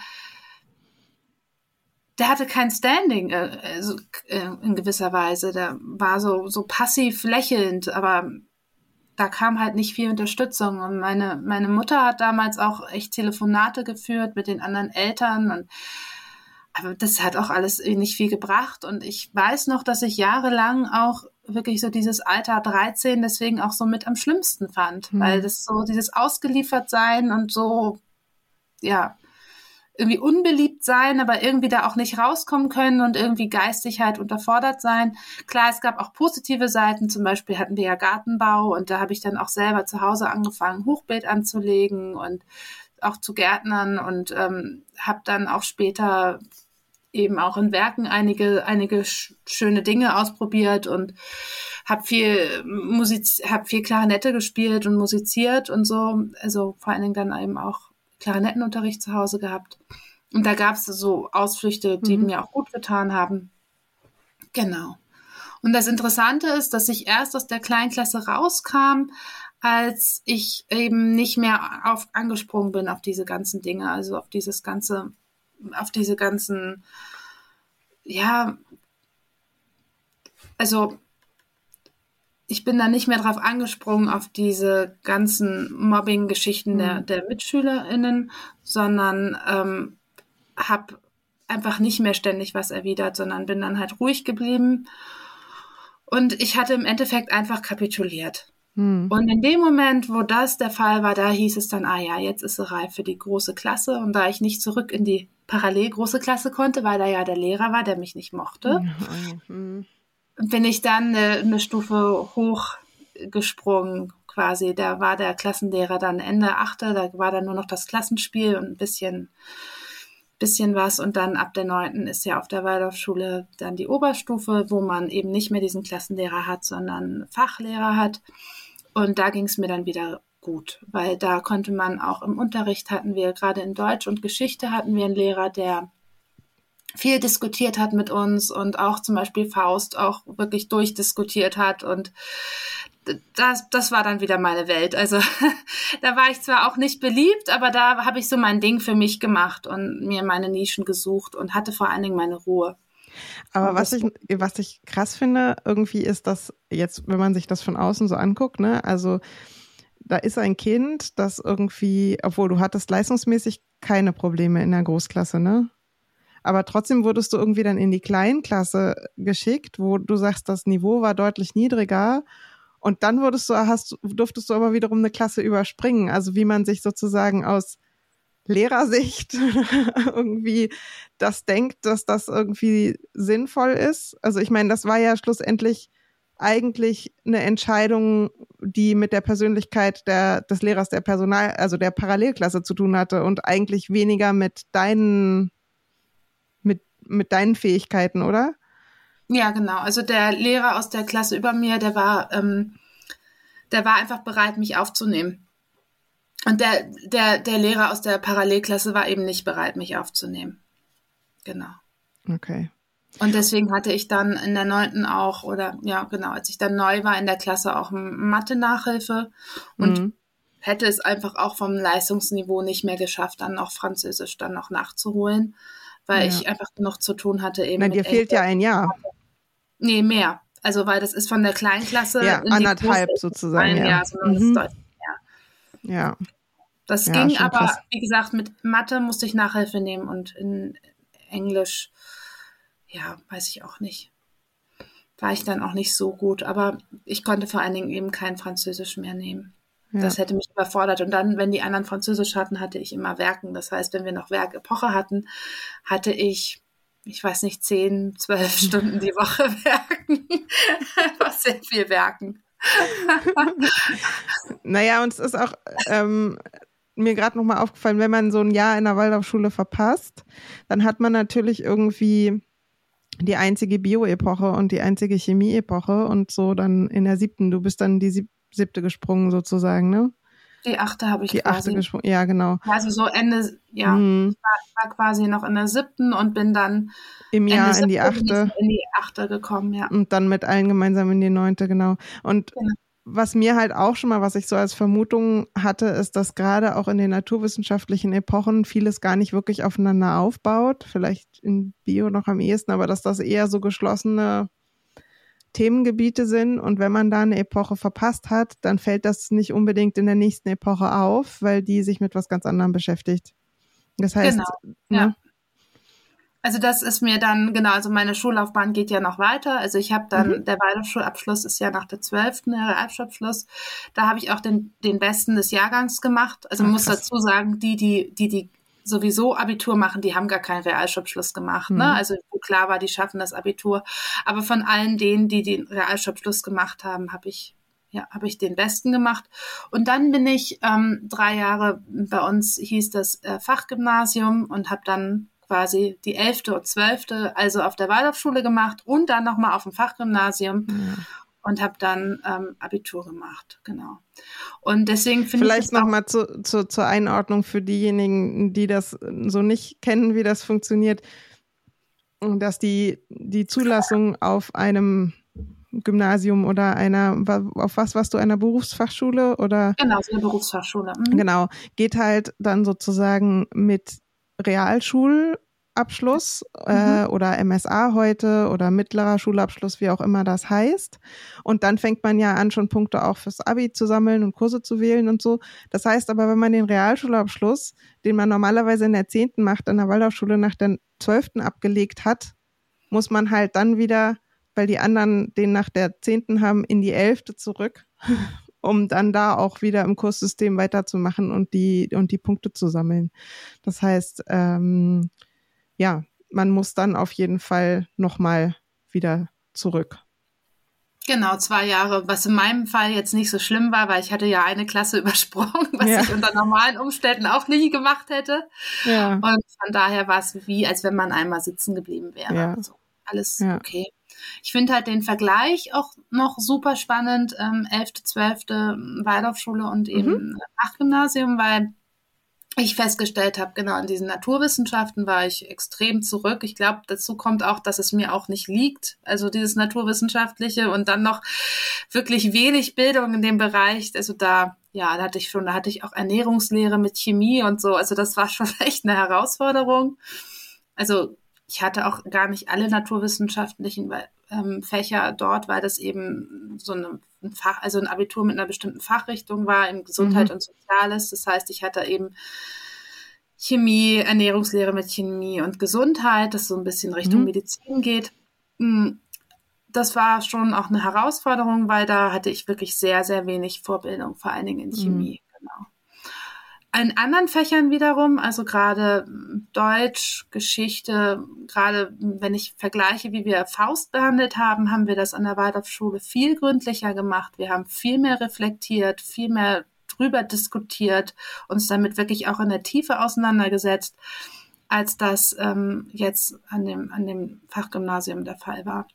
der hatte kein Standing äh, also, äh, in gewisser Weise. Der war so, so passiv lächelnd, aber da kam halt nicht viel Unterstützung. Und meine, meine Mutter hat damals auch echt Telefonate geführt mit den anderen Eltern und aber das hat auch alles nicht viel gebracht. Und ich weiß noch, dass ich jahrelang auch wirklich so dieses Alter 13 deswegen auch so mit am schlimmsten fand, mhm. weil das so dieses ausgeliefert sein und so, ja, irgendwie unbeliebt sein, aber irgendwie da auch nicht rauskommen können und irgendwie geistig halt unterfordert sein. Klar, es gab auch positive Seiten. Zum Beispiel hatten wir ja Gartenbau und da habe ich dann auch selber zu Hause angefangen, Hochbeet anzulegen und auch zu Gärtnern und ähm, habe dann auch später eben auch in Werken einige einige schöne Dinge ausprobiert und habe viel Musik, habe viel Klarinette gespielt und musiziert und so. Also vor allen Dingen dann eben auch Klarinettenunterricht zu Hause gehabt. Und da gab es so Ausflüchte, die mhm. mir auch gut getan haben. Genau. Und das Interessante ist, dass ich erst aus der Kleinklasse rauskam, als ich eben nicht mehr auf, angesprungen bin auf diese ganzen Dinge, also auf dieses ganze, auf diese ganzen, ja, also ich bin da nicht mehr drauf angesprungen auf diese ganzen Mobbing-Geschichten mhm. der, der MitschülerInnen, sondern ähm, habe einfach nicht mehr ständig was erwidert, sondern bin dann halt ruhig geblieben. Und ich hatte im Endeffekt einfach kapituliert. Hm. Und in dem Moment, wo das der Fall war, da hieß es dann, ah ja, jetzt ist sie reif für die große Klasse. Und da ich nicht zurück in die parallel große Klasse konnte, weil da ja der Lehrer war, der mich nicht mochte, hm. Bin ich dann eine, eine Stufe hochgesprungen quasi. Da war der Klassenlehrer dann Ende Achte, da war dann nur noch das Klassenspiel und ein bisschen bisschen was und dann ab der neunten ist ja auf der Waldorfschule dann die Oberstufe, wo man eben nicht mehr diesen Klassenlehrer hat, sondern Fachlehrer hat. Und da ging es mir dann wieder gut, weil da konnte man auch im Unterricht hatten wir gerade in Deutsch und Geschichte hatten wir einen Lehrer, der viel diskutiert hat mit uns und auch zum Beispiel Faust auch wirklich durchdiskutiert hat und das, das war dann wieder meine Welt. Also da war ich zwar auch nicht beliebt, aber da habe ich so mein Ding für mich gemacht und mir meine Nischen gesucht und hatte vor allen Dingen meine Ruhe. Aber was ich, was ich krass finde, irgendwie ist das jetzt, wenn man sich das von außen so anguckt, ne, also da ist ein Kind, das irgendwie, obwohl du hattest leistungsmäßig keine Probleme in der Großklasse, ne? Aber trotzdem wurdest du irgendwie dann in die Kleinklasse geschickt, wo du sagst, das Niveau war deutlich niedriger. Und dann wurdest du, hast, durftest du aber wiederum eine Klasse überspringen. Also wie man sich sozusagen aus Lehrersicht irgendwie das denkt, dass das irgendwie sinnvoll ist. Also ich meine, das war ja schlussendlich eigentlich eine Entscheidung, die mit der Persönlichkeit der, des Lehrers der Personal, also der Parallelklasse zu tun hatte und eigentlich weniger mit deinen, mit, deinen Fähigkeiten, oder? Ja, genau. Also der Lehrer aus der Klasse über mir, der war, ähm, der war einfach bereit, mich aufzunehmen. Und der, der, der Lehrer aus der Parallelklasse war eben nicht bereit, mich aufzunehmen. Genau. Okay. Und deswegen hatte ich dann in der neunten auch, oder ja, genau, als ich dann neu war in der Klasse auch Mathe-Nachhilfe und mhm. hätte es einfach auch vom Leistungsniveau nicht mehr geschafft, dann noch Französisch dann noch nachzuholen, weil ja. ich einfach noch zu tun hatte eben. Nein, dir fehlt ja ein Jahr. Nee, mehr. Also, weil das ist von der Kleinklasse. Ja, anderthalb sozusagen. Ein ja. Jahr, sondern mhm. das ist deutlich mehr. Ja. Das ja, ging aber, krass. wie gesagt, mit Mathe musste ich Nachhilfe nehmen und in Englisch, ja, weiß ich auch nicht. War ich dann auch nicht so gut, aber ich konnte vor allen Dingen eben kein Französisch mehr nehmen. Ja. Das hätte mich überfordert. Und dann, wenn die anderen Französisch hatten, hatte ich immer Werken. Das heißt, wenn wir noch Werkepoche hatten, hatte ich ich weiß nicht, zehn, zwölf Stunden die Woche werken. Was sehr viel werken. naja, und es ist auch ähm, mir gerade nochmal aufgefallen, wenn man so ein Jahr in der Waldorfschule verpasst, dann hat man natürlich irgendwie die einzige Bio-Epoche und die einzige Chemie-Epoche und so dann in der siebten, du bist dann die siebte gesprungen sozusagen, ne? Die achte habe ich die quasi. achte gesprungen, ja, genau. Also so Ende, ja, mhm. ich war, war, quasi noch in der siebten und bin dann im Jahr in die achte. In die achte gekommen, ja. Und dann mit allen gemeinsam in die neunte, genau. Und genau. was mir halt auch schon mal, was ich so als Vermutung hatte, ist, dass gerade auch in den naturwissenschaftlichen Epochen vieles gar nicht wirklich aufeinander aufbaut. Vielleicht in Bio noch am ehesten, aber dass das eher so geschlossene Themengebiete sind und wenn man da eine Epoche verpasst hat, dann fällt das nicht unbedingt in der nächsten Epoche auf, weil die sich mit was ganz anderem beschäftigt. Das heißt, genau. ja. Ne? Also das ist mir dann, genau, also meine Schullaufbahn geht ja noch weiter. Also ich habe dann, mhm. der Waldorfschulabschluss ist ja nach der zwölften Realschulabschluss. Da habe ich auch den, den besten des Jahrgangs gemacht. Also man muss dazu sagen, die, die, die, die sowieso Abitur machen, die haben gar keinen Realschulabschluss gemacht. Ne? Mhm. Also klar war, die schaffen das Abitur. Aber von allen denen, die den Realschulabschluss gemacht haben, habe ich ja, habe ich den besten gemacht. Und dann bin ich ähm, drei Jahre, bei uns hieß das äh, Fachgymnasium und habe dann quasi die elfte und zwölfte, also auf der Waldorfschule gemacht und dann nochmal auf dem Fachgymnasium. Ja und habe dann ähm, Abitur gemacht, genau. Und deswegen finde ich vielleicht nochmal zu, zu, zur Einordnung für diejenigen, die das so nicht kennen, wie das funktioniert, dass die die Zulassung auf einem Gymnasium oder einer, auf was warst du, einer Berufsfachschule oder? Genau, so eine Berufsfachschule. Mhm. Genau, geht halt dann sozusagen mit Realschul Abschluss äh, mhm. oder MSA heute oder mittlerer Schulabschluss, wie auch immer das heißt. Und dann fängt man ja an, schon Punkte auch fürs Abi zu sammeln und Kurse zu wählen und so. Das heißt aber, wenn man den Realschulabschluss, den man normalerweise in der zehnten macht, an der Waldorfschule nach der zwölften abgelegt hat, muss man halt dann wieder, weil die anderen den nach der zehnten haben, in die elfte zurück, um dann da auch wieder im Kurssystem weiterzumachen und die und die Punkte zu sammeln. Das heißt, ähm, ja, man muss dann auf jeden Fall nochmal wieder zurück. Genau, zwei Jahre, was in meinem Fall jetzt nicht so schlimm war, weil ich hatte ja eine Klasse übersprungen, was ja. ich unter normalen Umständen auch nie gemacht hätte. Ja. Und von daher war es wie, als wenn man einmal sitzen geblieben wäre. Ja. Also alles okay. Ich finde halt den Vergleich auch noch super spannend, ähm, 11., 12. Waldorfschule und eben mhm. Fachgymnasium, weil ich festgestellt habe, genau in diesen Naturwissenschaften war ich extrem zurück. Ich glaube, dazu kommt auch, dass es mir auch nicht liegt. Also dieses Naturwissenschaftliche und dann noch wirklich wenig Bildung in dem Bereich. Also da, ja, da hatte ich schon, da hatte ich auch Ernährungslehre mit Chemie und so. Also das war schon echt eine Herausforderung. Also ich hatte auch gar nicht alle naturwissenschaftlichen ähm, Fächer dort, weil das eben so eine, ein Fach, also ein Abitur mit einer bestimmten Fachrichtung war in Gesundheit mhm. und Soziales. Das heißt, ich hatte eben Chemie, Ernährungslehre mit Chemie und Gesundheit, das so ein bisschen Richtung mhm. Medizin geht. Hm, das war schon auch eine Herausforderung, weil da hatte ich wirklich sehr, sehr wenig Vorbildung, vor allen Dingen in mhm. Chemie. Mhm. Genau. In anderen Fächern wiederum, also gerade Deutsch, Geschichte, gerade wenn ich vergleiche, wie wir Faust behandelt haben, haben wir das an der Waldorfschule viel gründlicher gemacht. Wir haben viel mehr reflektiert, viel mehr drüber diskutiert, uns damit wirklich auch in der Tiefe auseinandergesetzt, als das ähm, jetzt an dem, an dem Fachgymnasium der Fall war.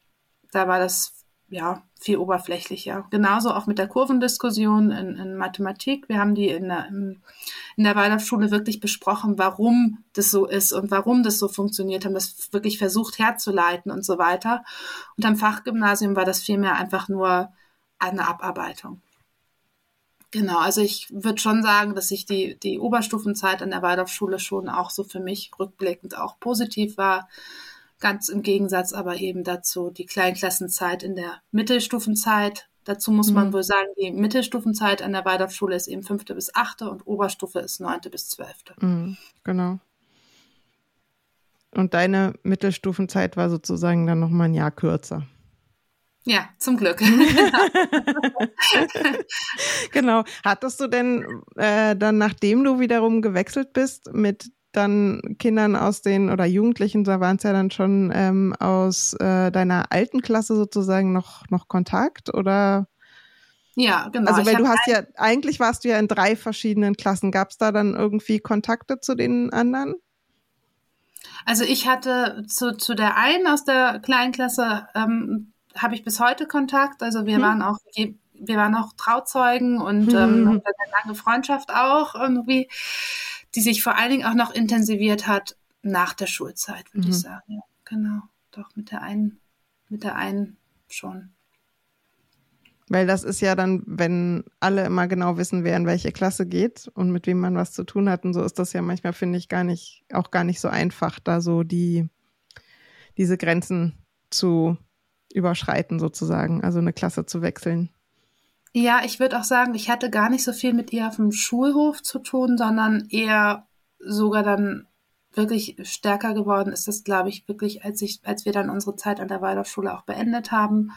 Da war das ja, viel oberflächlicher. Genauso auch mit der Kurvendiskussion in, in Mathematik. Wir haben die in der, in der Waldorfschule wirklich besprochen, warum das so ist und warum das so funktioniert, haben das wirklich versucht herzuleiten und so weiter. Und am Fachgymnasium war das vielmehr einfach nur eine Abarbeitung. Genau, also ich würde schon sagen, dass sich die, die Oberstufenzeit an der Waldorfschule schon auch so für mich rückblickend auch positiv war Ganz im Gegensatz aber eben dazu die Kleinklassenzeit in der Mittelstufenzeit. Dazu muss mhm. man wohl sagen, die Mittelstufenzeit an der Waldorfschule ist eben fünfte bis achte und Oberstufe ist neunte bis zwölfte. Mhm, genau. Und deine Mittelstufenzeit war sozusagen dann nochmal ein Jahr kürzer. Ja, zum Glück. genau. Hattest du denn äh, dann, nachdem du wiederum gewechselt bist, mit dann Kindern aus den oder Jugendlichen, da waren es ja dann schon ähm, aus äh, deiner alten Klasse sozusagen noch, noch Kontakt oder? Ja, genau. Also weil du hast ja, eigentlich warst du ja in drei verschiedenen Klassen. Gab es da dann irgendwie Kontakte zu den anderen? Also ich hatte zu, zu der einen aus der kleinen Klasse ähm, habe ich bis heute Kontakt. Also wir hm. waren auch wir waren auch Trauzeugen und hm. ähm, eine lange Freundschaft auch irgendwie die sich vor allen Dingen auch noch intensiviert hat nach der Schulzeit, würde mhm. ich sagen. Ja, genau. Doch, mit der einen, mit der einen schon. Weil das ist ja dann, wenn alle immer genau wissen, wer in welche Klasse geht und mit wem man was zu tun hat. Und so ist das ja manchmal, finde ich, gar nicht, auch gar nicht so einfach, da so die, diese Grenzen zu überschreiten, sozusagen, also eine Klasse zu wechseln. Ja, ich würde auch sagen, ich hatte gar nicht so viel mit ihr auf dem Schulhof zu tun, sondern eher sogar dann wirklich stärker geworden ist das, glaube ich, wirklich, als ich, als wir dann unsere Zeit an der Waldorfschule auch beendet haben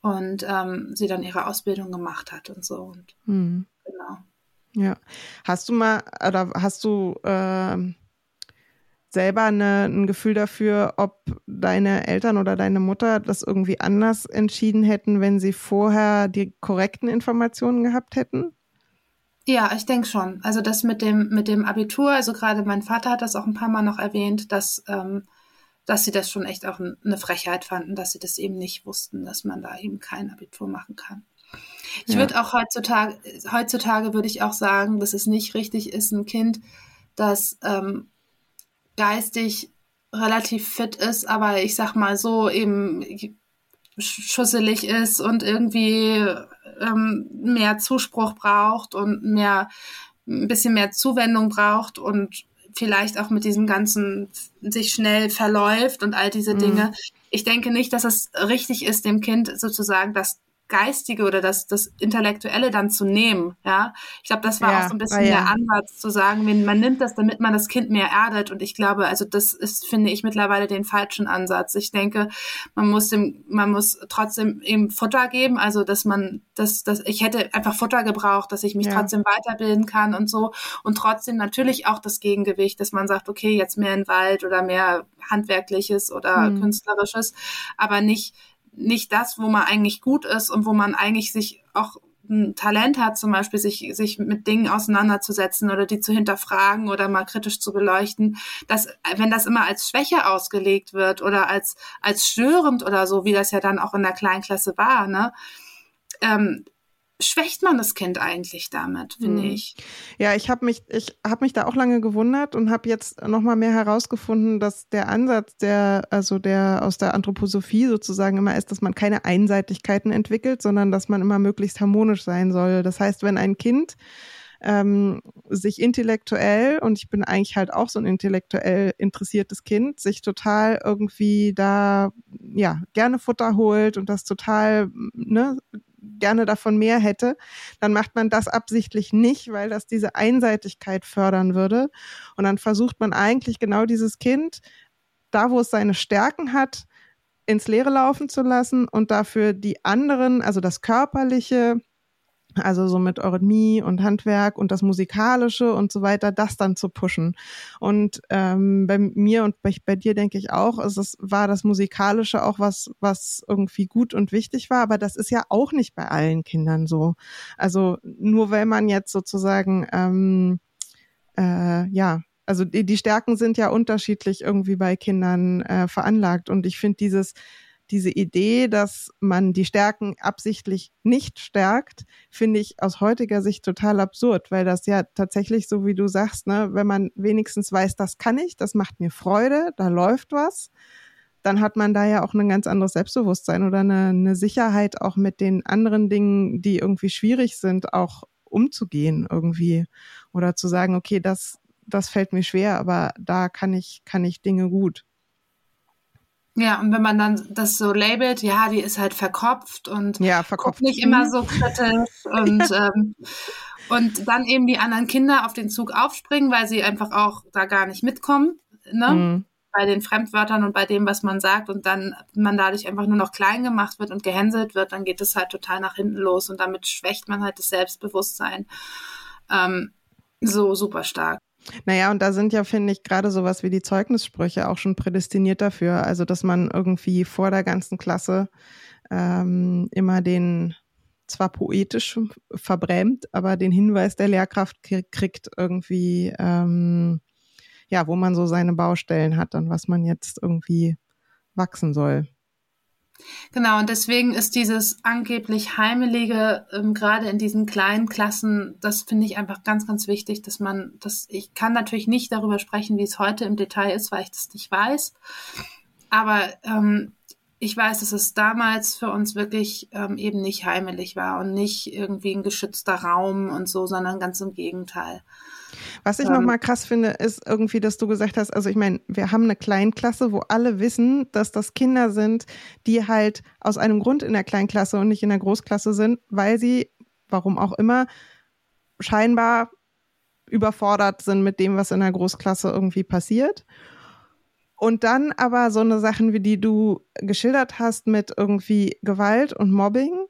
und ähm, sie dann ihre Ausbildung gemacht hat und so. Und mhm. genau. Ja. Hast du mal oder hast du äh, selber eine, ein Gefühl dafür, ob deine Eltern oder deine Mutter das irgendwie anders entschieden hätten, wenn sie vorher die korrekten Informationen gehabt hätten? Ja, ich denke schon. Also das mit dem, mit dem Abitur, also gerade mein Vater hat das auch ein paar Mal noch erwähnt, dass, ähm, dass sie das schon echt auch eine Frechheit fanden, dass sie das eben nicht wussten, dass man da eben kein Abitur machen kann. Ich ja. würde auch heutzutage, heutzutage würde ich auch sagen, dass es nicht richtig ist, ein Kind, das ähm, geistig relativ fit ist, aber ich sag mal so eben schusselig ist und irgendwie ähm, mehr Zuspruch braucht und mehr ein bisschen mehr Zuwendung braucht und vielleicht auch mit diesem ganzen sich schnell verläuft und all diese mhm. Dinge. Ich denke nicht, dass es richtig ist, dem Kind sozusagen das Geistige oder das, das Intellektuelle dann zu nehmen. Ja, ich glaube, das war ja, auch so ein bisschen ja. der Ansatz zu sagen, man nimmt das, damit man das Kind mehr erdet. Und ich glaube, also das ist, finde ich, mittlerweile den falschen Ansatz. Ich denke, man muss dem, man muss trotzdem ihm Futter geben, also dass man, dass, dass ich hätte einfach Futter gebraucht, dass ich mich ja. trotzdem weiterbilden kann und so. Und trotzdem natürlich auch das Gegengewicht, dass man sagt, okay, jetzt mehr in Wald oder mehr handwerkliches oder mhm. künstlerisches, aber nicht nicht das, wo man eigentlich gut ist und wo man eigentlich sich auch ein Talent hat, zum Beispiel sich, sich mit Dingen auseinanderzusetzen oder die zu hinterfragen oder mal kritisch zu beleuchten, dass, wenn das immer als Schwäche ausgelegt wird oder als, als störend oder so, wie das ja dann auch in der Kleinklasse war, ne, ähm, schwächt man das Kind eigentlich damit, finde hm. ich. Ja, ich habe mich, ich habe mich da auch lange gewundert und habe jetzt noch mal mehr herausgefunden, dass der Ansatz, der also der aus der Anthroposophie sozusagen immer ist, dass man keine Einseitigkeiten entwickelt, sondern dass man immer möglichst harmonisch sein soll. Das heißt, wenn ein Kind ähm, sich intellektuell, und ich bin eigentlich halt auch so ein intellektuell interessiertes Kind, sich total irgendwie da, ja, gerne Futter holt und das total, ne, gerne davon mehr hätte, dann macht man das absichtlich nicht, weil das diese Einseitigkeit fördern würde. Und dann versucht man eigentlich genau dieses Kind, da wo es seine Stärken hat, ins Leere laufen zu lassen und dafür die anderen, also das Körperliche, also so mit Eurythmie und Handwerk und das Musikalische und so weiter, das dann zu pushen. Und ähm, bei mir und bei, bei dir denke ich auch, es war das Musikalische auch was, was irgendwie gut und wichtig war, aber das ist ja auch nicht bei allen Kindern so. Also nur weil man jetzt sozusagen ähm, äh, ja also die, die Stärken sind ja unterschiedlich irgendwie bei Kindern äh, veranlagt. Und ich finde dieses, diese Idee, dass man die Stärken absichtlich nicht stärkt, finde ich aus heutiger Sicht total absurd, weil das ja tatsächlich so wie du sagst, ne, wenn man wenigstens weiß, das kann ich, das macht mir Freude, da läuft was, dann hat man da ja auch ein ganz anderes Selbstbewusstsein oder eine, eine Sicherheit auch mit den anderen Dingen, die irgendwie schwierig sind, auch umzugehen irgendwie oder zu sagen, okay, das das fällt mir schwer, aber da kann ich kann ich Dinge gut. Ja, und wenn man dann das so labelt, ja, die ist halt verkopft und ja, verkopft. nicht immer so kritisch und, ähm, und dann eben die anderen Kinder auf den Zug aufspringen, weil sie einfach auch da gar nicht mitkommen, ne? Mhm. Bei den Fremdwörtern und bei dem, was man sagt und dann man dadurch einfach nur noch klein gemacht wird und gehänselt wird, dann geht es halt total nach hinten los und damit schwächt man halt das Selbstbewusstsein ähm, so super stark. Naja, und da sind ja, finde ich, gerade sowas wie die Zeugnissprüche auch schon prädestiniert dafür. Also, dass man irgendwie vor der ganzen Klasse ähm, immer den zwar poetisch verbrämt, aber den Hinweis der Lehrkraft kriegt irgendwie, ähm, ja, wo man so seine Baustellen hat und was man jetzt irgendwie wachsen soll. Genau, und deswegen ist dieses angeblich Heimelige, ähm, gerade in diesen kleinen Klassen, das finde ich einfach ganz, ganz wichtig, dass man, dass ich kann natürlich nicht darüber sprechen, wie es heute im Detail ist, weil ich das nicht weiß. Aber ähm, ich weiß, dass es damals für uns wirklich ähm, eben nicht heimelig war und nicht irgendwie ein geschützter Raum und so, sondern ganz im Gegenteil. Was ich ähm, nochmal krass finde, ist irgendwie, dass du gesagt hast, also ich meine, wir haben eine Kleinklasse, wo alle wissen, dass das Kinder sind, die halt aus einem Grund in der Kleinklasse und nicht in der Großklasse sind, weil sie, warum auch immer, scheinbar überfordert sind mit dem, was in der Großklasse irgendwie passiert. Und dann aber so eine Sachen, wie die du geschildert hast mit irgendwie Gewalt und Mobbing,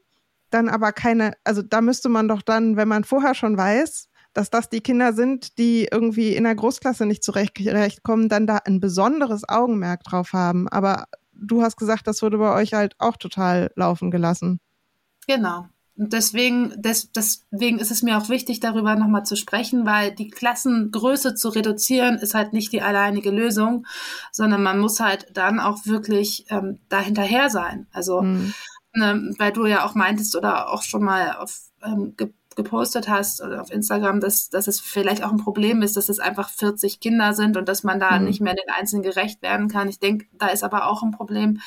dann aber keine, also da müsste man doch dann, wenn man vorher schon weiß, dass das die Kinder sind, die irgendwie in der Großklasse nicht zurechtkommen, dann da ein besonderes Augenmerk drauf haben. Aber du hast gesagt, das wurde bei euch halt auch total laufen gelassen. Genau. Und deswegen, des, deswegen ist es mir auch wichtig, darüber nochmal zu sprechen, weil die Klassengröße zu reduzieren ist halt nicht die alleinige Lösung, sondern man muss halt dann auch wirklich ähm, dahinterher sein. Also, mhm. ähm, weil du ja auch meintest oder auch schon mal auf ähm, gepostet hast oder auf Instagram, dass, dass es vielleicht auch ein Problem ist, dass es einfach 40 Kinder sind und dass man da mhm. nicht mehr den Einzelnen gerecht werden kann. Ich denke, da ist aber auch ein Problem,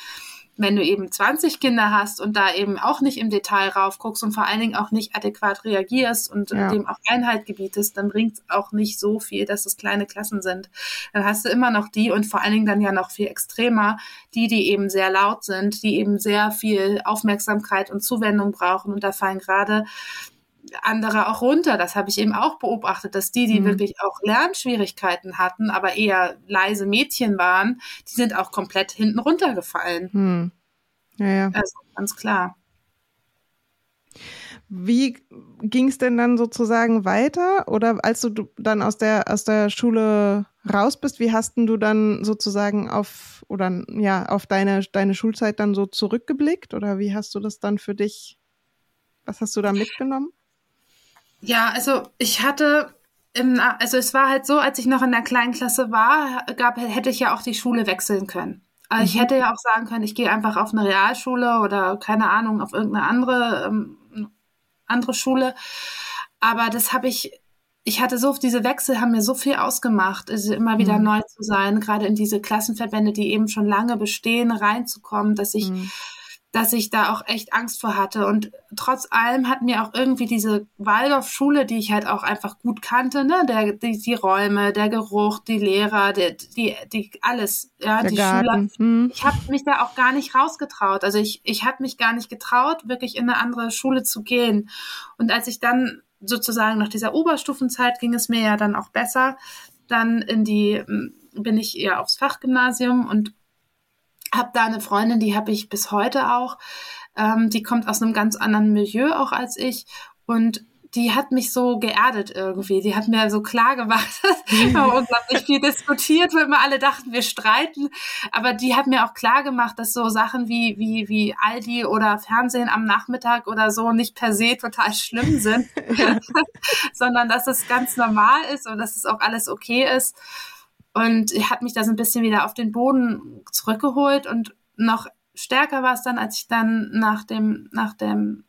wenn du eben 20 Kinder hast und da eben auch nicht im Detail raufguckst und vor allen Dingen auch nicht adäquat reagierst und ja. dem auch Einhalt gebietest, dann bringt es auch nicht so viel, dass es kleine Klassen sind. Dann hast du immer noch die und vor allen Dingen dann ja noch viel extremer, die, die eben sehr laut sind, die eben sehr viel Aufmerksamkeit und Zuwendung brauchen. Und da fallen gerade andere auch runter. Das habe ich eben auch beobachtet, dass die, die mhm. wirklich auch Lernschwierigkeiten hatten, aber eher leise Mädchen waren, die sind auch komplett hinten runtergefallen. Mhm. Ja, ja. Also ganz klar. Wie ging es denn dann sozusagen weiter? Oder als du dann aus der, aus der Schule raus bist, wie hast du dann sozusagen auf oder ja, auf deine, deine Schulzeit dann so zurückgeblickt? Oder wie hast du das dann für dich, was hast du da mitgenommen? Ja, also ich hatte im, also es war halt so, als ich noch in der kleinen Klasse war, gab, hätte ich ja auch die Schule wechseln können. Also ich mhm. hätte ja auch sagen können, ich gehe einfach auf eine Realschule oder keine Ahnung, auf irgendeine andere, ähm, andere Schule. Aber das habe ich, ich hatte so, diese Wechsel haben mir so viel ausgemacht, also immer wieder mhm. neu zu sein, gerade in diese Klassenverbände, die eben schon lange bestehen, reinzukommen, dass ich mhm dass ich da auch echt Angst vor hatte. Und trotz allem hat mir auch irgendwie diese Waldorfschule, die ich halt auch einfach gut kannte, ne, der, die, die Räume, der Geruch, die Lehrer, die, die, die alles, ja, der die Garten. Schüler. Hm. Ich habe mich da auch gar nicht rausgetraut. Also ich, ich habe mich gar nicht getraut, wirklich in eine andere Schule zu gehen. Und als ich dann sozusagen nach dieser Oberstufenzeit ging es mir ja dann auch besser, dann in die bin ich eher aufs Fachgymnasium und habe da eine Freundin, die habe ich bis heute auch. Ähm, die kommt aus einem ganz anderen Milieu auch als ich und die hat mich so geerdet irgendwie. Die hat mir so klar gemacht, wir haben unglaublich viel diskutiert, weil immer alle dachten, wir streiten. Aber die hat mir auch klar gemacht, dass so Sachen wie, wie, wie Aldi oder Fernsehen am Nachmittag oder so nicht per se total schlimm sind, sondern dass es ganz normal ist und dass es auch alles okay ist. Und hat mich da so ein bisschen wieder auf den Boden zurückgeholt und noch stärker war es dann, als ich dann nach dem, nach dem,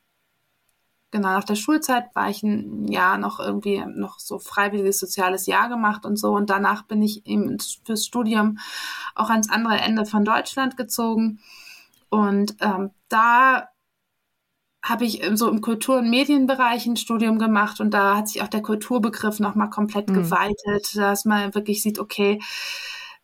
genau, nach der Schulzeit war ich ein Jahr noch irgendwie noch so freiwilliges soziales Jahr gemacht und so. Und danach bin ich eben fürs Studium auch ans andere Ende von Deutschland gezogen. Und ähm, da habe ich so im Kultur- und Medienbereich ein Studium gemacht und da hat sich auch der Kulturbegriff nochmal komplett mhm. geweitet, dass man wirklich sieht, okay,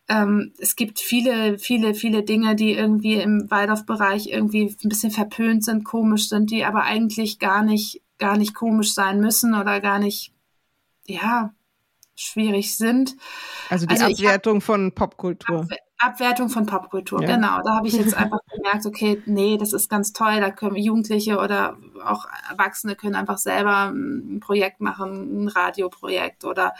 ähm, es gibt viele, viele, viele Dinge, die irgendwie im Waldorf-Bereich irgendwie ein bisschen verpönt sind, komisch sind, die aber eigentlich gar nicht, gar nicht komisch sein müssen oder gar nicht, ja, schwierig sind. Also die also Abwertung hab, von Popkultur. Abwe Abwertung von Popkultur, ja. genau. Da habe ich jetzt einfach gemerkt, okay, nee, das ist ganz toll. Da können Jugendliche oder auch Erwachsene können einfach selber ein Projekt machen, ein Radioprojekt oder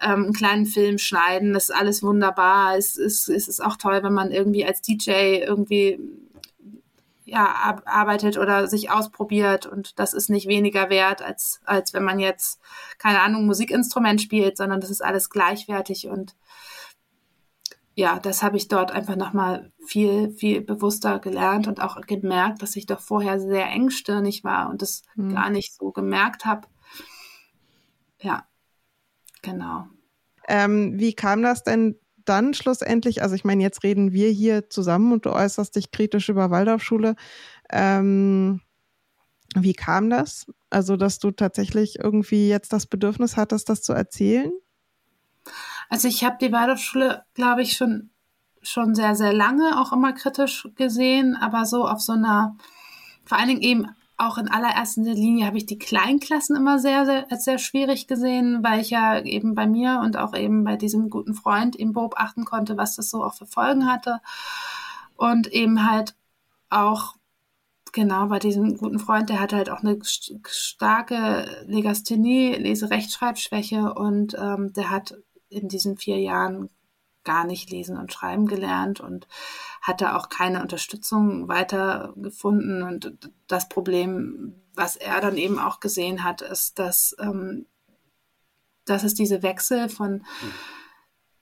ähm, einen kleinen Film schneiden. Das ist alles wunderbar. Es ist, es ist auch toll, wenn man irgendwie als DJ irgendwie ja, arbeitet oder sich ausprobiert und das ist nicht weniger wert, als, als wenn man jetzt, keine Ahnung, Musikinstrument spielt, sondern das ist alles gleichwertig und ja, das habe ich dort einfach nochmal viel, viel bewusster gelernt und auch gemerkt, dass ich doch vorher sehr engstirnig war und das mhm. gar nicht so gemerkt habe. Ja, genau. Ähm, wie kam das denn dann schlussendlich? Also ich meine, jetzt reden wir hier zusammen und du äußerst dich kritisch über Waldorfschule. Ähm, wie kam das? Also, dass du tatsächlich irgendwie jetzt das Bedürfnis hattest, das zu erzählen? Also ich habe die Waldorfschule, glaube ich, schon schon sehr, sehr lange auch immer kritisch gesehen, aber so auf so einer, vor allen Dingen eben auch in allererster Linie habe ich die Kleinklassen immer sehr, sehr, als sehr schwierig gesehen, weil ich ja eben bei mir und auch eben bei diesem guten Freund eben beobachten konnte, was das so auch für Folgen hatte. Und eben halt auch, genau, bei diesem guten Freund, der hatte halt auch eine starke Legasthenie, Leserechtschreibschwäche und ähm, der hat in diesen vier Jahren gar nicht lesen und schreiben gelernt und hatte auch keine Unterstützung weiter gefunden. Und das Problem, was er dann eben auch gesehen hat, ist, dass, ähm, dass es diese Wechsel von,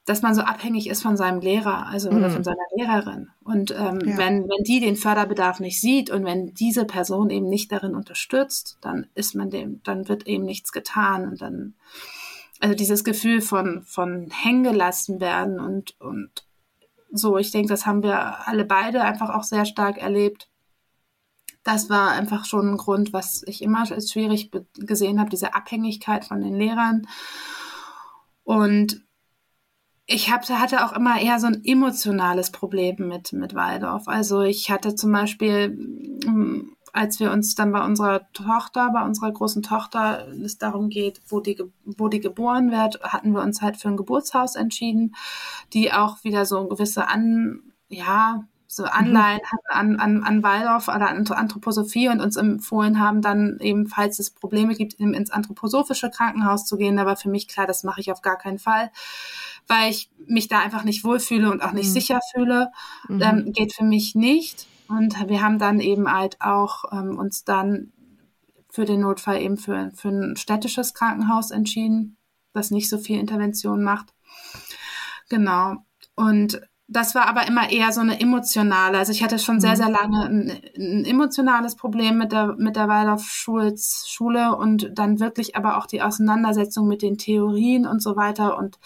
dass man so abhängig ist von seinem Lehrer, also mhm. oder von seiner Lehrerin. Und ähm, ja. wenn, wenn die den Förderbedarf nicht sieht und wenn diese Person eben nicht darin unterstützt, dann ist man dem, dann wird eben nichts getan und dann also dieses Gefühl von, von hängen gelassen werden und, und so, ich denke, das haben wir alle beide einfach auch sehr stark erlebt. Das war einfach schon ein Grund, was ich immer als schwierig gesehen habe, diese Abhängigkeit von den Lehrern. Und ich hab, hatte auch immer eher so ein emotionales Problem mit, mit Waldorf. Also ich hatte zum Beispiel, als wir uns dann bei unserer Tochter, bei unserer großen Tochter, es darum geht, wo die, wo die geboren wird, hatten wir uns halt für ein Geburtshaus entschieden, die auch wieder so gewisse An, ja, so Anleihen mhm. an, an, an Waldorf oder an Anthroposophie und uns empfohlen haben, dann eben, falls es Probleme gibt, ins anthroposophische Krankenhaus zu gehen. Da war für mich klar, das mache ich auf gar keinen Fall, weil ich mich da einfach nicht wohlfühle und auch nicht mhm. sicher fühle. Mhm. Ähm, geht für mich nicht. Und wir haben dann eben halt auch ähm, uns dann für den Notfall eben für, für ein städtisches Krankenhaus entschieden, das nicht so viel Intervention macht. Genau. Und das war aber immer eher so eine emotionale. Also ich hatte schon sehr, mhm. sehr lange ein, ein emotionales Problem mit der, mit der Waldorf-Schule und dann wirklich aber auch die Auseinandersetzung mit den Theorien und so weiter. Und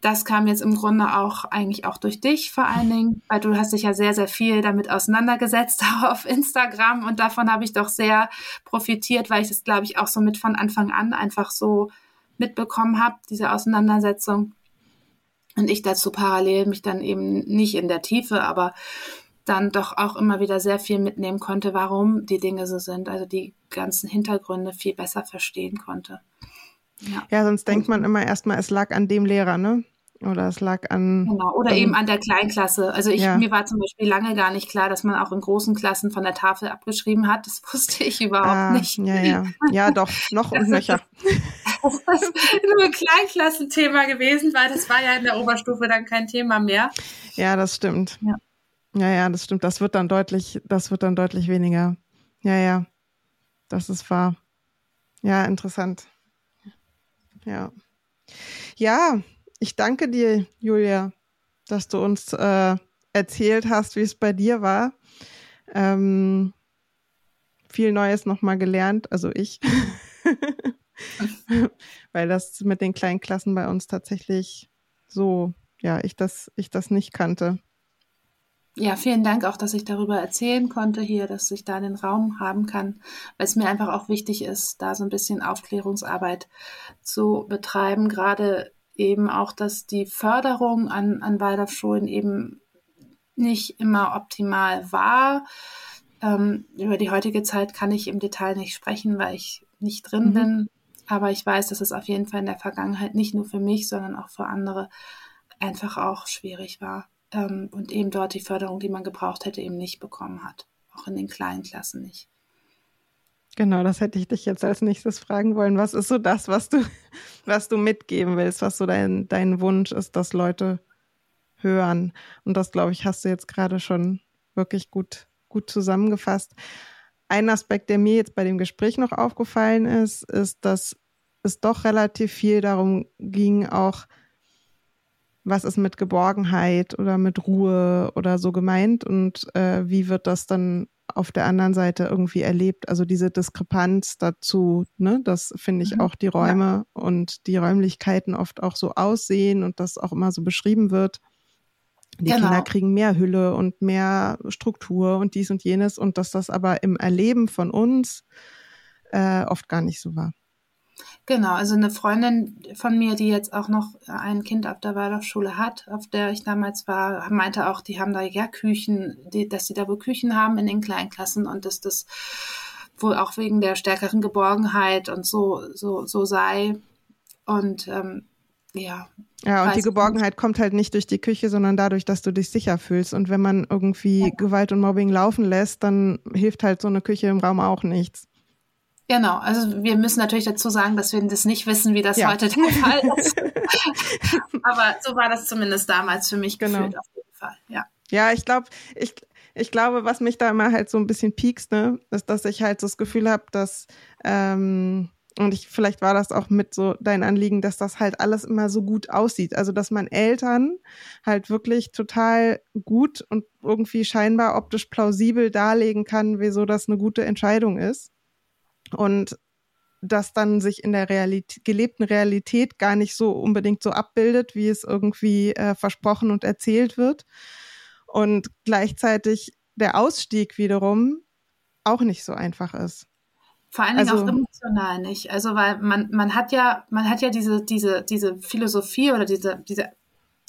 das kam jetzt im Grunde auch eigentlich auch durch dich vor allen Dingen, weil du hast dich ja sehr, sehr viel damit auseinandergesetzt auf Instagram und davon habe ich doch sehr profitiert, weil ich das, glaube ich, auch so mit von Anfang an einfach so mitbekommen habe, diese Auseinandersetzung. Und ich dazu parallel mich dann eben nicht in der Tiefe, aber dann doch auch immer wieder sehr viel mitnehmen konnte, warum die Dinge so sind, also die ganzen Hintergründe viel besser verstehen konnte. Ja, ja sonst denkt man immer erstmal, es lag an dem Lehrer, ne? Oder es lag an. Genau, oder eben an der Kleinklasse. Also ich, ja. mir war zum Beispiel lange gar nicht klar, dass man auch in großen Klassen von der Tafel abgeschrieben hat. Das wusste ich überhaupt ah, nicht. Ja, ja. Ja, doch, noch und nöcher. Das ist nur ein Kleinklassenthema gewesen, weil das war ja in der Oberstufe dann kein Thema mehr. Ja, das stimmt. Ja. Ja, ja, das stimmt. Das wird dann deutlich, das wird dann deutlich weniger. Ja, ja. Das ist wahr. Ja, interessant. Ja. Ja, ich danke dir, Julia, dass du uns äh, erzählt hast, wie es bei dir war. Ähm, viel Neues nochmal gelernt, also ich. Weil das mit den kleinen Klassen bei uns tatsächlich so, ja, ich das, ich das nicht kannte. Ja, vielen Dank auch, dass ich darüber erzählen konnte hier, dass ich da den Raum haben kann, weil es mir einfach auch wichtig ist, da so ein bisschen Aufklärungsarbeit zu betreiben, gerade eben auch, dass die Förderung an, an Waldorfschulen eben nicht immer optimal war. Ähm, über die heutige Zeit kann ich im Detail nicht sprechen, weil ich nicht drin mhm. bin. Aber ich weiß, dass es auf jeden Fall in der Vergangenheit nicht nur für mich, sondern auch für andere einfach auch schwierig war. Ähm, und eben dort die Förderung, die man gebraucht hätte, eben nicht bekommen hat. Auch in den kleinen Klassen nicht. Genau, das hätte ich dich jetzt als nächstes fragen wollen. Was ist so das, was du, was du mitgeben willst, was so dein, dein Wunsch ist, dass Leute hören? Und das, glaube ich, hast du jetzt gerade schon wirklich gut, gut zusammengefasst. Ein Aspekt, der mir jetzt bei dem Gespräch noch aufgefallen ist, ist, dass es doch relativ viel darum ging, auch was ist mit Geborgenheit oder mit Ruhe oder so gemeint und äh, wie wird das dann auf der anderen Seite irgendwie erlebt. Also diese Diskrepanz dazu, ne, dass finde ich mhm. auch die Räume ja. und die Räumlichkeiten oft auch so aussehen und das auch immer so beschrieben wird. Die genau. Kinder kriegen mehr Hülle und mehr Struktur und dies und jenes und dass das aber im Erleben von uns äh, oft gar nicht so war. Genau, also eine Freundin von mir, die jetzt auch noch ein Kind auf der Waldorfschule hat, auf der ich damals war, meinte auch, die haben da ja Küchen, die, dass sie da wohl Küchen haben in den Kleinklassen und dass das wohl auch wegen der stärkeren Geborgenheit und so, so, so sei. Und ähm, ja. Ja, und die Geborgenheit nicht. kommt halt nicht durch die Küche, sondern dadurch, dass du dich sicher fühlst. Und wenn man irgendwie ja. Gewalt und Mobbing laufen lässt, dann hilft halt so eine Küche im Raum auch nichts. Genau, also wir müssen natürlich dazu sagen, dass wir das nicht wissen, wie das ja. heute der Fall ist. Aber so war das zumindest damals für mich genau. gefühlt auf jeden Fall, ja. Ja, ich glaube, ich, ich glaube, was mich da immer halt so ein bisschen piekst, ne, ist, dass ich halt so das Gefühl habe, dass, ähm, und ich, vielleicht war das auch mit so dein Anliegen, dass das halt alles immer so gut aussieht. Also, dass man Eltern halt wirklich total gut und irgendwie scheinbar optisch plausibel darlegen kann, wieso das eine gute Entscheidung ist. Und das dann sich in der Realität, gelebten Realität gar nicht so unbedingt so abbildet, wie es irgendwie äh, versprochen und erzählt wird. Und gleichzeitig der Ausstieg wiederum auch nicht so einfach ist. Vor allen Dingen also, auch emotional nicht. Also weil man, man hat ja, man hat ja diese, diese, diese Philosophie oder diese, diese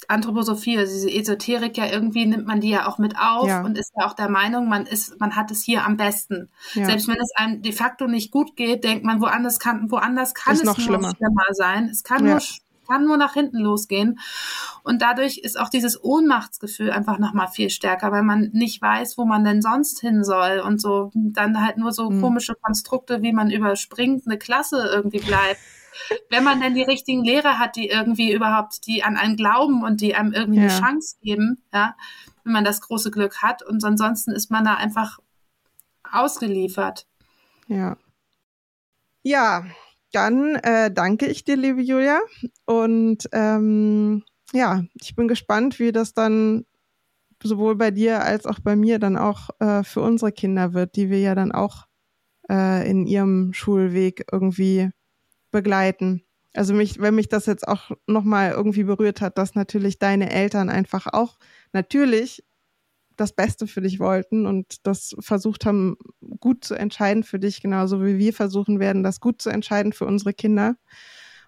Anthroposophie, also diese Esoterik ja irgendwie nimmt man die ja auch mit auf ja. und ist ja auch der Meinung, man ist, man hat es hier am besten. Ja. Selbst wenn es einem de facto nicht gut geht, denkt man, woanders kann, woanders kann ist es noch schlimmer. schlimmer sein. Es kann ja. nur kann nur nach hinten losgehen. Und dadurch ist auch dieses Ohnmachtsgefühl einfach nochmal viel stärker, weil man nicht weiß, wo man denn sonst hin soll und so dann halt nur so mhm. komische Konstrukte, wie man überspringt, eine Klasse irgendwie bleibt wenn man denn die richtigen Lehrer hat, die irgendwie überhaupt, die an einen glauben und die einem irgendwie ja. eine Chance geben, ja, wenn man das große Glück hat. Und ansonsten ist man da einfach ausgeliefert. Ja. Ja, dann äh, danke ich dir, liebe Julia. Und ähm, ja, ich bin gespannt, wie das dann sowohl bei dir als auch bei mir dann auch äh, für unsere Kinder wird, die wir ja dann auch äh, in ihrem Schulweg irgendwie begleiten. Also mich, wenn mich das jetzt auch nochmal irgendwie berührt hat, dass natürlich deine Eltern einfach auch natürlich das Beste für dich wollten und das versucht haben, gut zu entscheiden für dich, genauso wie wir versuchen werden, das gut zu entscheiden für unsere Kinder.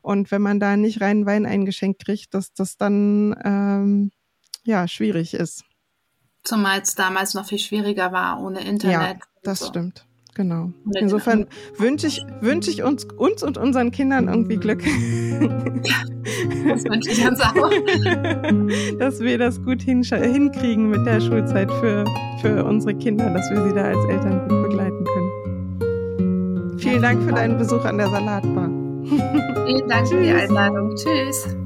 Und wenn man da nicht reinen Wein eingeschenkt kriegt, dass das dann ähm, ja schwierig ist. Zumal es damals noch viel schwieriger war ohne Internet. Ja, das so. stimmt. Genau. Insofern wünsche ich, wünsche ich uns, uns und unseren Kindern irgendwie Glück. Das wünsche ich uns auch. Dass wir das gut hinkriegen mit der Schulzeit für, für unsere Kinder, dass wir sie da als Eltern gut begleiten können. Vielen Dank für deinen Besuch an der Salatbar. Vielen Dank für die Einladung. Tschüss.